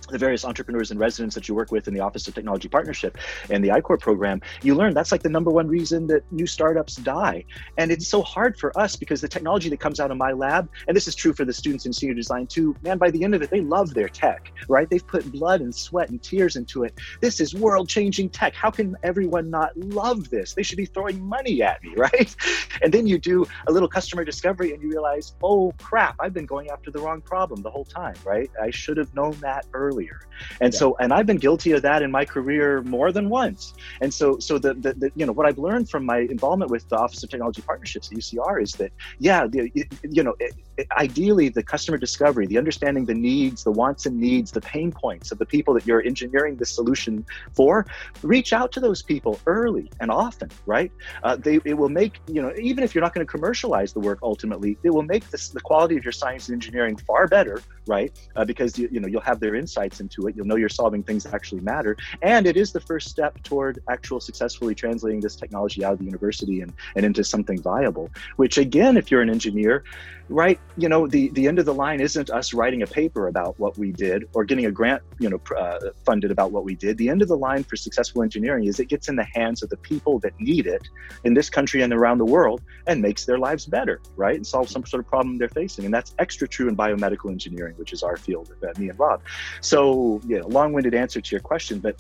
the various entrepreneurs and residents that you work with in the Office of Technology Partnership and the I-Corps program, you learn that's like the number one reason that new startups die. And it's so hard for us because the technology that comes out of my lab, and this is true for the students in senior design too, man, by the end of it, they love their tech, right? They've put blood and sweat and tears into it. This is world changing tech. How can everyone not love this? They should be throwing money at me, right? And then you do a little customer discovery and you realize, oh crap, I've been going after the wrong problem the whole time, right? I should have known that earlier. And yeah. so, and I've been guilty of that in my career more than once. And so, so the, the, the, you know, what I've learned from my involvement with the Office of Technology Partnerships at UCR is that, yeah, the, you know, ideally the customer discovery, the understanding the needs, the wants and needs, the pain points of the people that you're engineering the solution for, reach out to those people early and often, right? Uh, they, it will make, you know, even if you're not going to commercialize the work ultimately, it will make this, the quality of your science and engineering far better, right? Uh, because, you, you know, you'll have their insights into it. You'll know you're solving things that actually matter. And it is the first step toward actual successfully translating this technology out of the university and, and into something viable, which again, if you're an engineer, right, you know, the, the end of the line isn't us writing a paper about what we did or getting a grant, you know, uh, funded about what we did. The end of the line for successful engineering is it gets in the hands of the people that need it in this country and around the world and makes their lives better, right? And solves some sort of problem they're facing. And that's extra true in biomedical engineering, which is our field, uh, me and Rob. So, you know, long-winded answer to your question, but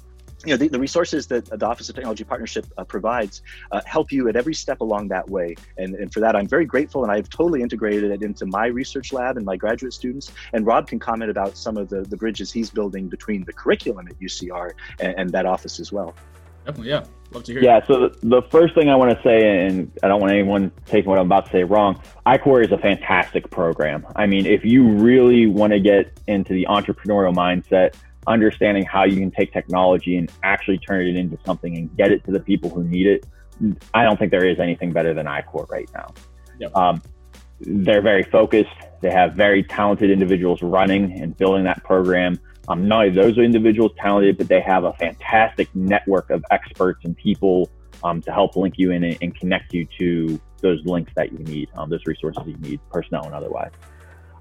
you know, the, the, resources that the Office of Technology Partnership uh, provides uh, help you at every step along that way. And, and for that, I'm very grateful. And I've totally integrated it into my research lab and my graduate students. And Rob can comment about some of the, the bridges he's building between the curriculum at UCR and, and that office as well. Definitely, yeah. Love to hear. Yeah, so the, the first thing I want to say, and I don't want anyone taking what I'm about to say wrong, I-Corps is a fantastic program. I mean, if you really want to get into the entrepreneurial mindset, understanding how you can take technology and actually turn it into something and get it to the people who need it. I don't think there is anything better than I-Corps right now. Yep. Um, they're very focused. They have very talented individuals running and building that program. Um, not only those individuals talented, but they have a fantastic network of experts and people um, to help link you in and, and, connect you to those links that you need, um, those resources you need, personnel and otherwise.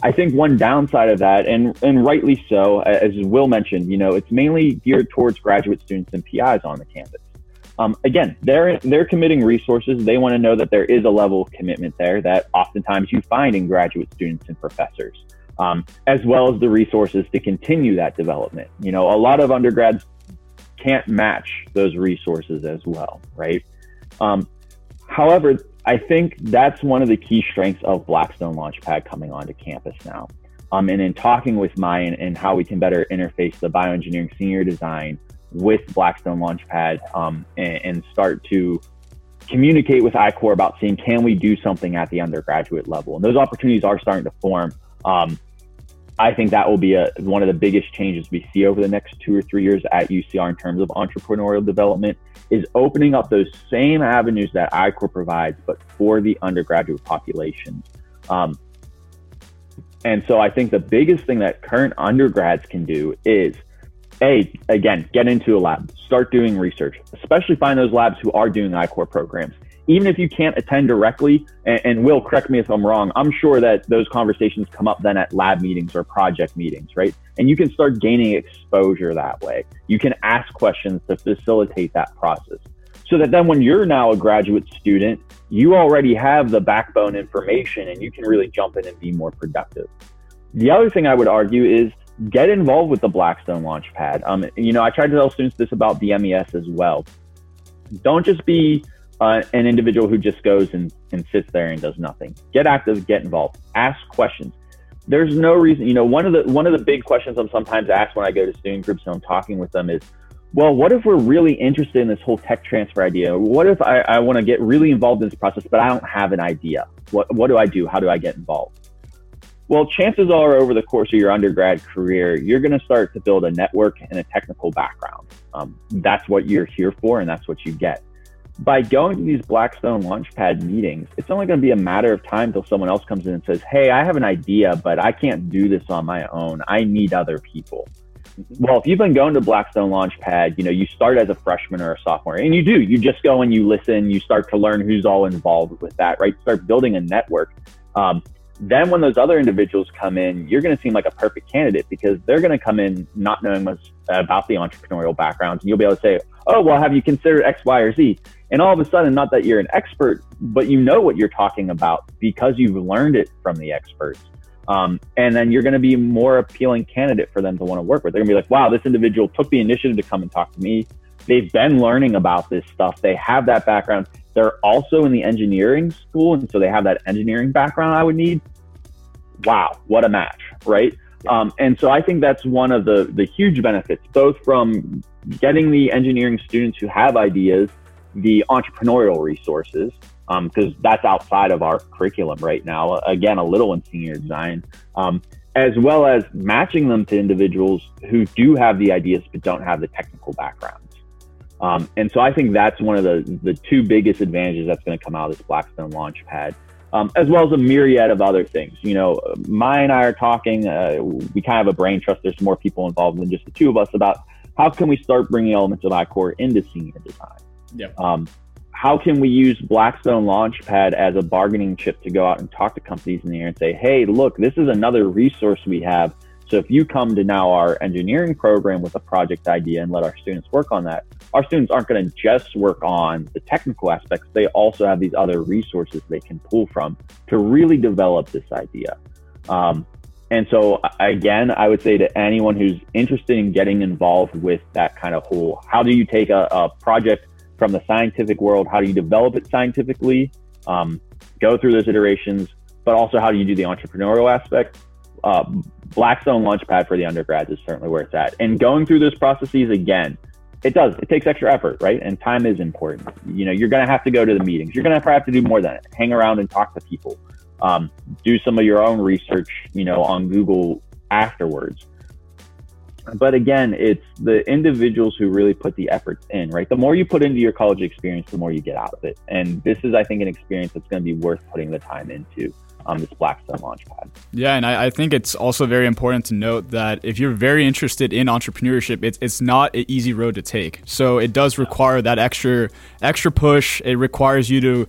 I think one downside of that, and and rightly so, as Will mentioned, you know, it's mainly geared towards graduate students and PIs on the campus. Um, again, they're they're committing resources. They want to know that there is a level of commitment there that oftentimes you find in graduate students and professors, um, as well as the resources to continue that development. You know, a lot of undergrads can't match those resources as well, right? Um, however, I think that's one of the key strengths of Blackstone Launchpad coming onto campus now. Um, and in talking with Mayan and how we can better interface the bioengineering senior design with Blackstone Launchpad um, and, and, start to communicate with I-Corps about seeing can we do something at the undergraduate level. And those opportunities are starting to form. Um, I think that will be a, one of the biggest changes we see over the next two or three years at UCR in terms of entrepreneurial development is opening up those same avenues that I-Corps provides, but for the undergraduate population. Um, and so I think the biggest thing that current undergrads can do is a again get into a lab, start doing research, especially find those labs who are doing I-Corps programs even if you can't attend directly, and, and, Will, correct me if I'm wrong, I'm sure that those conversations come up then at lab meetings or project meetings, right? And you can start gaining exposure that way. You can ask questions to facilitate that process. So that then when you're now a graduate student, you already have the backbone information and you can really jump in and be more productive. The other thing I would argue is get involved with the Blackstone Launchpad. Um, you know, I try to tell students this about the MES as well. Don't just be uh, an individual who just goes and, and sits there and does nothing. Get active, get involved, ask questions. There's no reason, you know, one of the one of the big questions I'm sometimes asked when I go to student groups and I'm talking with them is, well, what if we're really interested in this whole tech transfer idea? What if I, I want to get really involved in this process, but I don't have an idea? What what do I do? How do I get involved? Well, chances are over the course of your undergrad career, you're going to start to build a network and a technical background. Um, that's what you're here for, and that's what you get by going to these Blackstone Launchpad meetings, it's only going to be a matter of time till someone else comes in and says, Hey, I have an idea, but I can't do this on my own. I need other people. Mm-hmm. Well, if you've been going to Blackstone Launchpad, you know, you start as a freshman or a sophomore, and you do, you just go and you listen, you start to learn who's all involved with that, right? Start building a network. Um, then when those other individuals come in, you're going to seem like a perfect candidate because they're going to come in not knowing much about the entrepreneurial backgrounds. And you'll be able to say, oh, well, have you considered X, Y, or Z? And all of a sudden, not that you're an expert, but you know what you're talking about because you've learned it from the experts. Um, and then you're going to be more appealing candidate for them to want to work with. They're going to be like, wow, this individual took the initiative to come and talk to me. They've been learning about this stuff. They have that background. They're also in the engineering school. And so they have that engineering background I would need. Wow, what a match, right? Um, and so I think that's one of the, the huge benefits, both from getting the engineering students who have ideas the entrepreneurial resources because um, that's outside of our curriculum right now. Again, a little in senior design, um, as well as matching them to individuals who do have the ideas but don't have the technical backgrounds. Um, and so I think that's one of the, the two biggest advantages that's going to come out of this Blackstone Launchpad, um, as well as a myriad of other things. You know, Maya and I are talking, uh, we kind of have a brain trust. There's more people involved than just the two of us about how can we start bringing elements of I-Corps into senior design. Yeah. Um, how can we use Blackstone Launchpad as a bargaining chip to go out and talk to companies in the air and say, hey, look, this is another resource we have. So if you come to now our engineering program with a project idea and let our students work on that, our students aren't going to just work on the technical aspects. They also have these other resources they can pull from to really develop this idea. Um, and so, again, I would say to anyone who's interested in getting involved with that kind of whole, how do you take a, a project from the scientific world? How do you develop it scientifically? Um, go through those iterations, but also how do you do the entrepreneurial aspect? Uh, Blackstone Launchpad for the undergrads is certainly where it's at. And going through those processes again, it does. It takes extra effort, right? And time is important. You know, you're going to have to go to the meetings. You're going to have to do more than it. Hang around and talk to people um, do some of your own research, you know, on Google afterwards. But again, it's the individuals who really put the efforts in, right? The more you put into your college experience, the more you get out of it. And this is, I think, an experience that's going to be worth putting the time into. on this Blackstone Launchpad. Yeah, and I, I, think it's also very important to note that if you're very interested in entrepreneurship, it's it's not an easy road to take. So it does require that extra extra push. It requires you to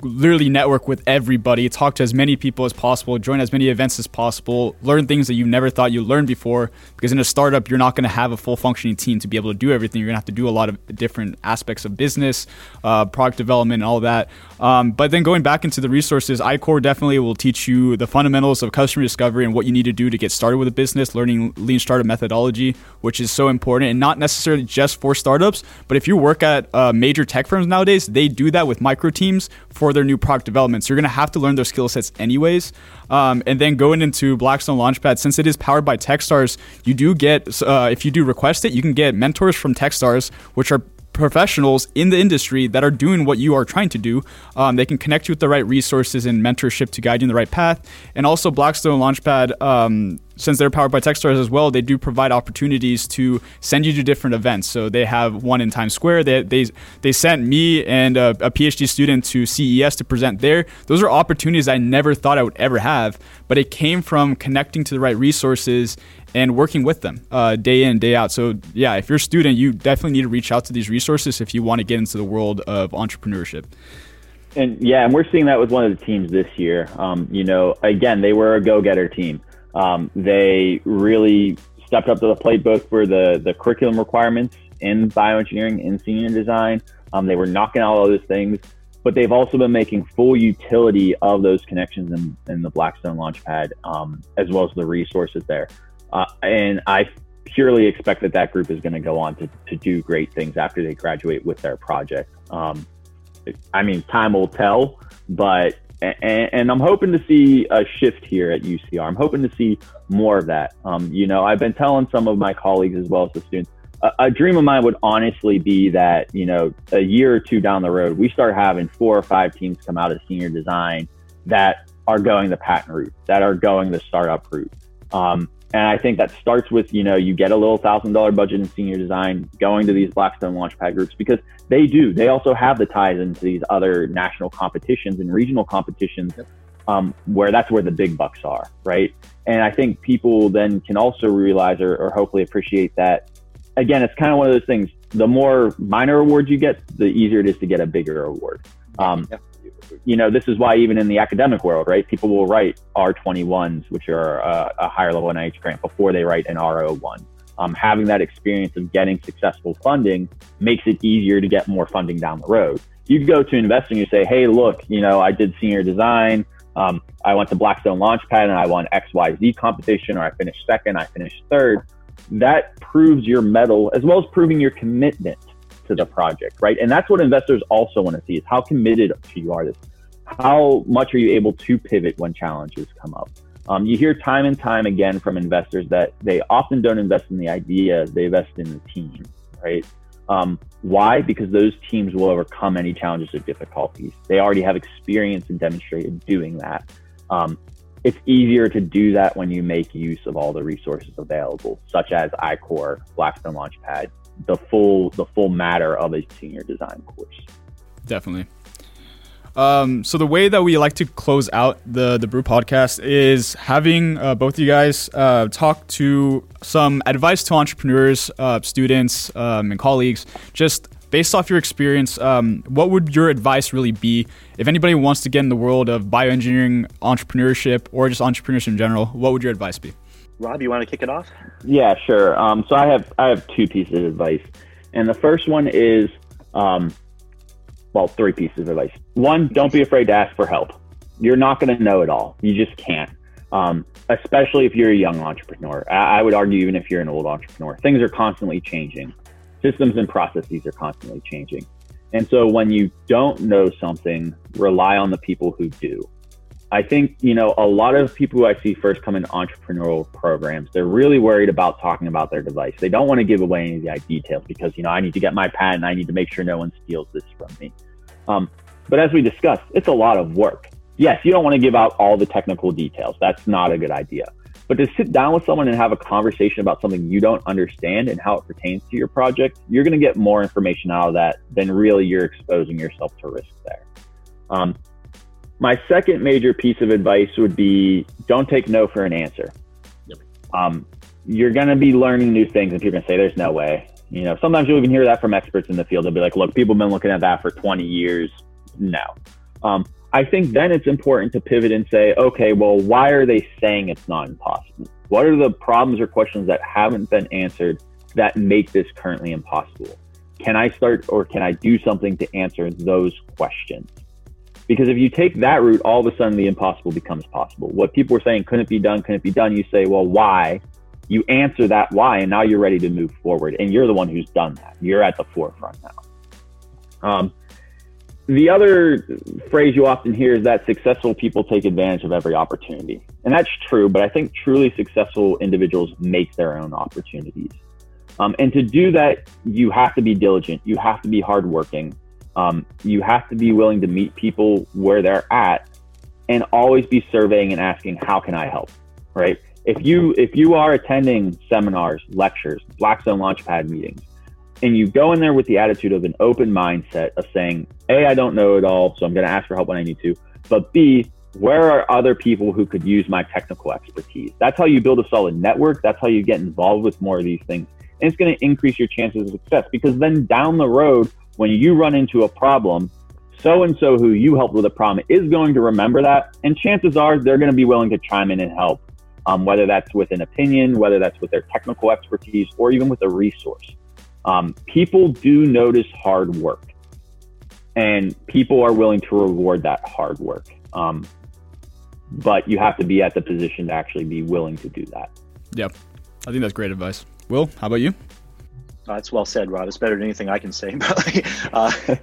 literally network with everybody, talk to as many people as possible, join as many events as possible, learn things that you never thought you learned before. Because in a startup, you're not going to have a full functioning team to be able to do everything. You're going to have to do a lot of different aspects of business, uh, product development, and all that. Um, but then going back into the resources, I-Corps definitely will teach you the fundamentals of customer discovery and what you need to do to get started with a business, learning lean startup methodology, which is so important and not necessarily just for startups. But if you work at uh, major tech firms nowadays, they do that with micro teams for their new product development. So you're going to have to learn their skill sets anyways. Um, and then going into Blackstone Launchpad, since it is powered by Techstars, you do get, uh, if you do request it, you can get mentors from Techstars, which are professionals in the industry that are doing what you are trying to do. Um, they can connect you with the right resources and mentorship to guide you in the right path. And also, Blackstone Launchpad, um, since they're powered by Techstars as well, they do provide opportunities to send you to different events. So they have one in Times Square. They they, they sent me and a, a PhD student to CES to present there. Those are opportunities I never thought I would ever have, but it came from connecting to the right resources and working with them uh, day in day out. So yeah if you're a student you definitely need to reach out to these resources if you want to get into the world of entrepreneurship. And yeah and we're seeing that with one of the teams this year. Um, you know again they were a go-getter team. Um, they really stepped up to the plate both for the the curriculum requirements in bioengineering in senior design. Um, they were knocking out all those things but they've also been making full utility of those connections in, in the Blackstone Launchpad, um, as well as the resources there. Uh, and I purely expect that that group is going to go on to, to do great things after they graduate with their project. Um, I mean, time will tell, but and, and, I'm hoping to see a shift here at UCR. I'm hoping to see more of that. Um, you know, I've been telling some of my colleagues as well as the students. A, dream of mine would honestly be that you know a year or two down the road, we start having four or five teams come out of senior design that are going the patent route, that are going the startup route. Um, and I think that starts with, you know, you get a little thousand dollar budget in senior design going to these Blackstone Launchpad groups because they do. They also have the ties into these other national competitions and regional competitions um, where that's where the big bucks are, right? And I think people then can also realize or, or hopefully appreciate that. Again, it's kind of one of those things. The more minor awards you get, the easier it is to get a bigger award. Um, yeah you know, this is why even in the academic world, right, people will write R21s, which are a, a higher level NIH grant, before they write an R01. Um, having that experience of getting successful funding makes it easier to get more funding down the road. You go to an investor and you say, hey, look, you know, I did senior design. Um, I went to Blackstone Launchpad and I won XYZ competition, or I finished second, I finished third. That proves your mettle as well as proving your commitment to the project, right? And that's what investors also want to see is how committed to you are this. How much are you able to pivot when challenges come up? Um, you hear time and time again from investors that they often don't invest in the idea, they invest in the team, right? Um, why? Because those teams will overcome any challenges or difficulties. They already have experience and demonstrated doing that. Um, it's easier to do that when you make use of all the resources available, such as I-Corps, Blackstone Launchpad, the full the full matter of a senior design course. Definitely. Um, so the way that we like to close out the the brew podcast is having uh, both of you guys uh, talk to some advice to entrepreneurs, uh, students, um, and colleagues, just based off your experience, um, what would your advice really be if anybody wants to get in the world of bioengineering, entrepreneurship, or just entrepreneurship in general? What would your advice be? Rob, you want to kick it off? Yeah, sure. Um, so I have I have two pieces of advice, and the first one is, um, well, three pieces of advice. One, don't be afraid to ask for help. You're not going to know it all. You just can't. Um, especially if you're a young entrepreneur. I, I would argue even if you're an old entrepreneur, things are constantly changing systems and processes are constantly changing. And so when you don't know something, rely on the people who do. I think, you know, a lot of people who I see first come into entrepreneurial programs, they're really worried about talking about their device. They don't want to give away any of the details because, you know, I need to get my patent. I need to make sure no one steals this from me. Um, but as we discussed, it's a lot of work. Yes, you don't want to give out all the technical details. That's not a good idea. But to sit down with someone and have a conversation about something you don't understand and how it pertains to your project, you're going to get more information out of that than really you're exposing yourself to risk there. Um, my second major piece of advice would be don't take no for an answer. Yep. Um, you're going to be learning new things, and people are going to say, "There's no way." You know, sometimes you'll even hear that from experts in the field. They'll be like, "Look, people have been looking at that for 20 years." No. Um, I think then it's important to pivot and say, okay, well, why are they saying it's not impossible? What are the problems or questions that haven't been answered that make this currently impossible? Can I start or can I do something to answer those questions? Because if you take that route, all of a sudden the impossible becomes possible. What people were saying couldn't be done, couldn't be done. You say, well, why? You answer that why, and now you're ready to move forward. And you're the one who's done that. You're at the forefront now. Um, the other phrase you often hear is that successful people take advantage of every opportunity. And that's true, but I think truly successful individuals make their own opportunities. Um, and to do that, you have to be diligent. You have to be hardworking. Um, you have to be willing to meet people where they're at and always be surveying and asking, how can I help? Right? If you, if you are attending seminars, lectures, Blackstone Launchpad meetings, and you go in there with the attitude of an open mindset of saying, A, I don't know it all, so I'm going to ask for help when I need to. But B, where are other people who could use my technical expertise? That's how you build a solid network. That's how you get involved with more of these things. And it's going to increase your chances of success because then down the road, when you run into a problem, so and so who you helped with a problem is going to remember that. And chances are they're going to be willing to chime in and help, um, whether that's with an opinion, whether that's with their technical expertise, or even with a resource. Um, people do notice hard work, and people are willing to reward that hard work. Um, but you have to be at the position to actually be willing to do that. Yep. I think that's great advice. Will, how about you? That's well said, Rob. It's better than anything I can say. But uh,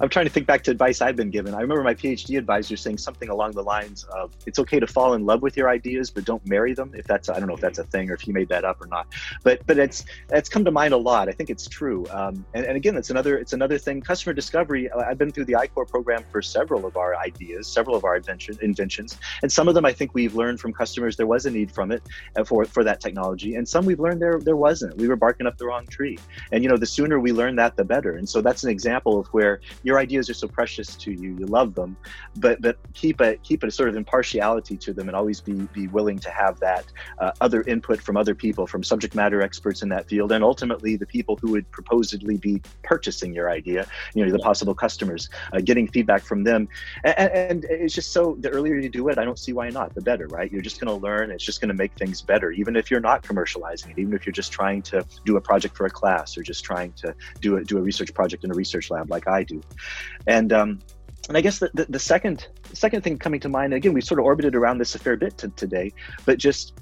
I'm trying to think back to advice I've been given. I remember my PhD advisor saying something along the lines of, "It's okay to fall in love with your ideas, but don't marry them." If that's, I don't know if that's a thing or if he made that up or not. But but it's it's come to mind a lot. I think it's true. Um, and, and again, it's another it's another thing. Customer discovery. I've been through the I-Corps program for several of our ideas, several of our invention, inventions, and some of them I think we've learned from customers there was a need from it uh, for for that technology, and some we've learned there there wasn't. We were barking up the wrong tree. And you know, the sooner we learn that, the better. And so that's an example of where your ideas are so precious to you, you love them, but but keep a keep a sort of impartiality to them, and always be be willing to have that uh, other input from other people, from subject matter experts in that field, and ultimately the people who would proposedly be purchasing your idea. You know, the possible customers, uh, getting feedback from them, and, and it's just so the earlier you do it, I don't see why not. The better, right? You're just going to learn. It's just going to make things better, even if you're not commercializing it, even if you're just trying to do a project for a class or just trying to do a, do a research project in a research lab like I do. And um, and I guess the, the, the second second thing coming to mind again, we sort of orbited around this a fair bit today, but just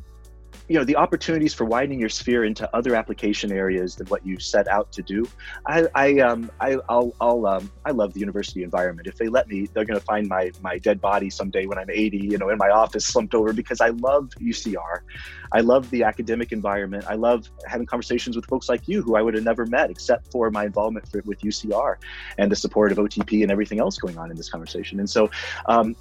you know the opportunities for widening your sphere into other application areas than what you set out to do. I I um I I'll, I'll um I love the university environment. If they let me, they're going to find my my dead body someday when I'm 80, you know, in my office slumped over because I love UCR. I love the academic environment. I love having conversations with folks like you who I would have never met except for my involvement for, with UCR and the support of OTP and everything else going on in this conversation. And so um,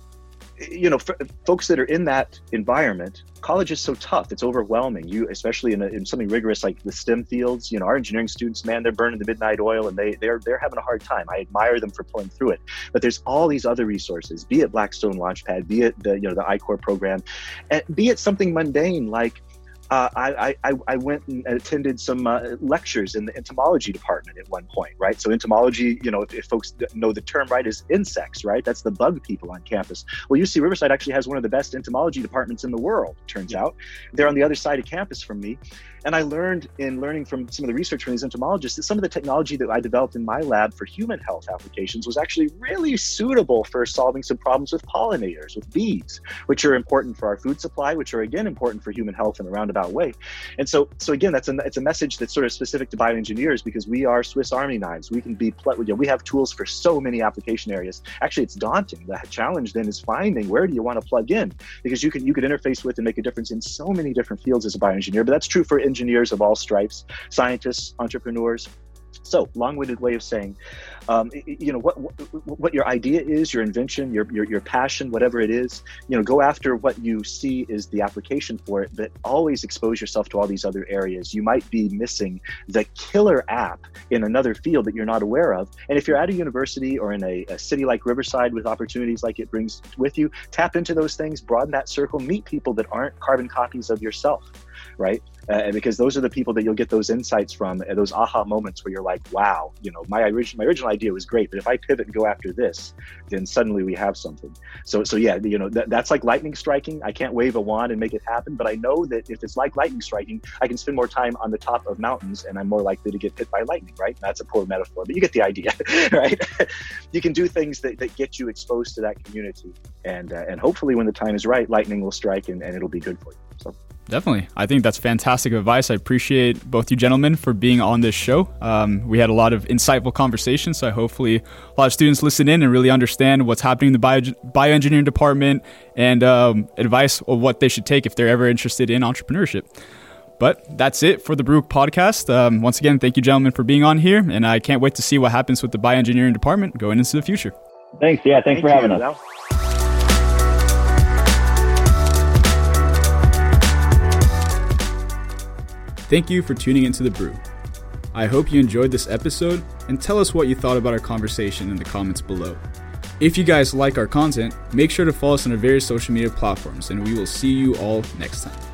you know, folks that are in that environment, college is so tough. It's overwhelming. You, especially in, a, in something rigorous like the STEM fields, you know, our engineering students, man, they're burning the midnight oil and they they're they're having a hard time. I admire them for pulling through it. But there's all these other resources, be it Blackstone Launchpad, be it the you know the I-Corps program, and be it something mundane like uh, I, I, I went and attended some uh, lectures in the entomology department at one point, right? So entomology, you know, if, if, folks know the term, right, is insects, right? That's the bug people on campus. Well, UC Riverside actually has one of the best entomology departments in the world, turns out. They're on the other side of campus from me. And I learned in learning from some of the research from these entomologists that some of the technology that I developed in my lab for human health applications was actually really suitable for solving some problems with pollinators, with bees, which are important for our food supply, which are again important for human health in a roundabout way. And so, so again, that's a, it's a message that's sort of specific to bioengineers because we are Swiss Army knives. We can be, you know, we have tools for so many application areas. Actually, it's daunting. The challenge then is finding where do you want to plug in because you can you could interface with and make a difference in so many different fields as a bioengineer. But that's true for engineers of all stripes, scientists, entrepreneurs, so, long-winded way of saying, um, you know, what, what your idea is, your invention, your, your your passion, whatever it is. You know, go after what you see is the application for it, but always expose yourself to all these other areas. You might be missing the killer app in another field that you're not aware of. And if you're at a university or in a, a city like Riverside with opportunities like it brings with you, tap into those things, broaden that circle, meet people that aren't carbon copies of yourself, right? uh, because those are the people that you'll get those insights from, uh, those aha moments where you're like, wow, you know, my original my original idea was great, but if I pivot and go after this, then suddenly we have something. So so yeah, you know, that, that's like lightning striking. I can't wave a wand and make it happen, but I know that if it's like lightning striking, I can spend more time on the top of mountains, and I'm more likely to get hit by lightning. Right? That's a poor metaphor, but you get the idea, right? you can do things that, that get you exposed to that community, and uh, and hopefully when the time is right, lightning will strike and, and it'll be good for you. So. Definitely. I think that's fantastic advice. I appreciate both you gentlemen for being on this show. Um, we had a lot of insightful conversations, so hopefully a lot of students listen in and really understand what's happening in the bio, bioengineering department and um, advice of what they should take if they're ever interested in entrepreneurship. But that's it for the Brew podcast. Um, once again, thank you, gentlemen, for being on here, and I can't wait to see what happens with the bioengineering department going into the future. Thanks. Yeah, thanks thank for having us. Thank you for tuning into The Brew. I hope you enjoyed this episode and tell us what you thought about our conversation in the comments below. If you guys like our content, make sure to follow us on our various social media platforms, and we will see you all next time.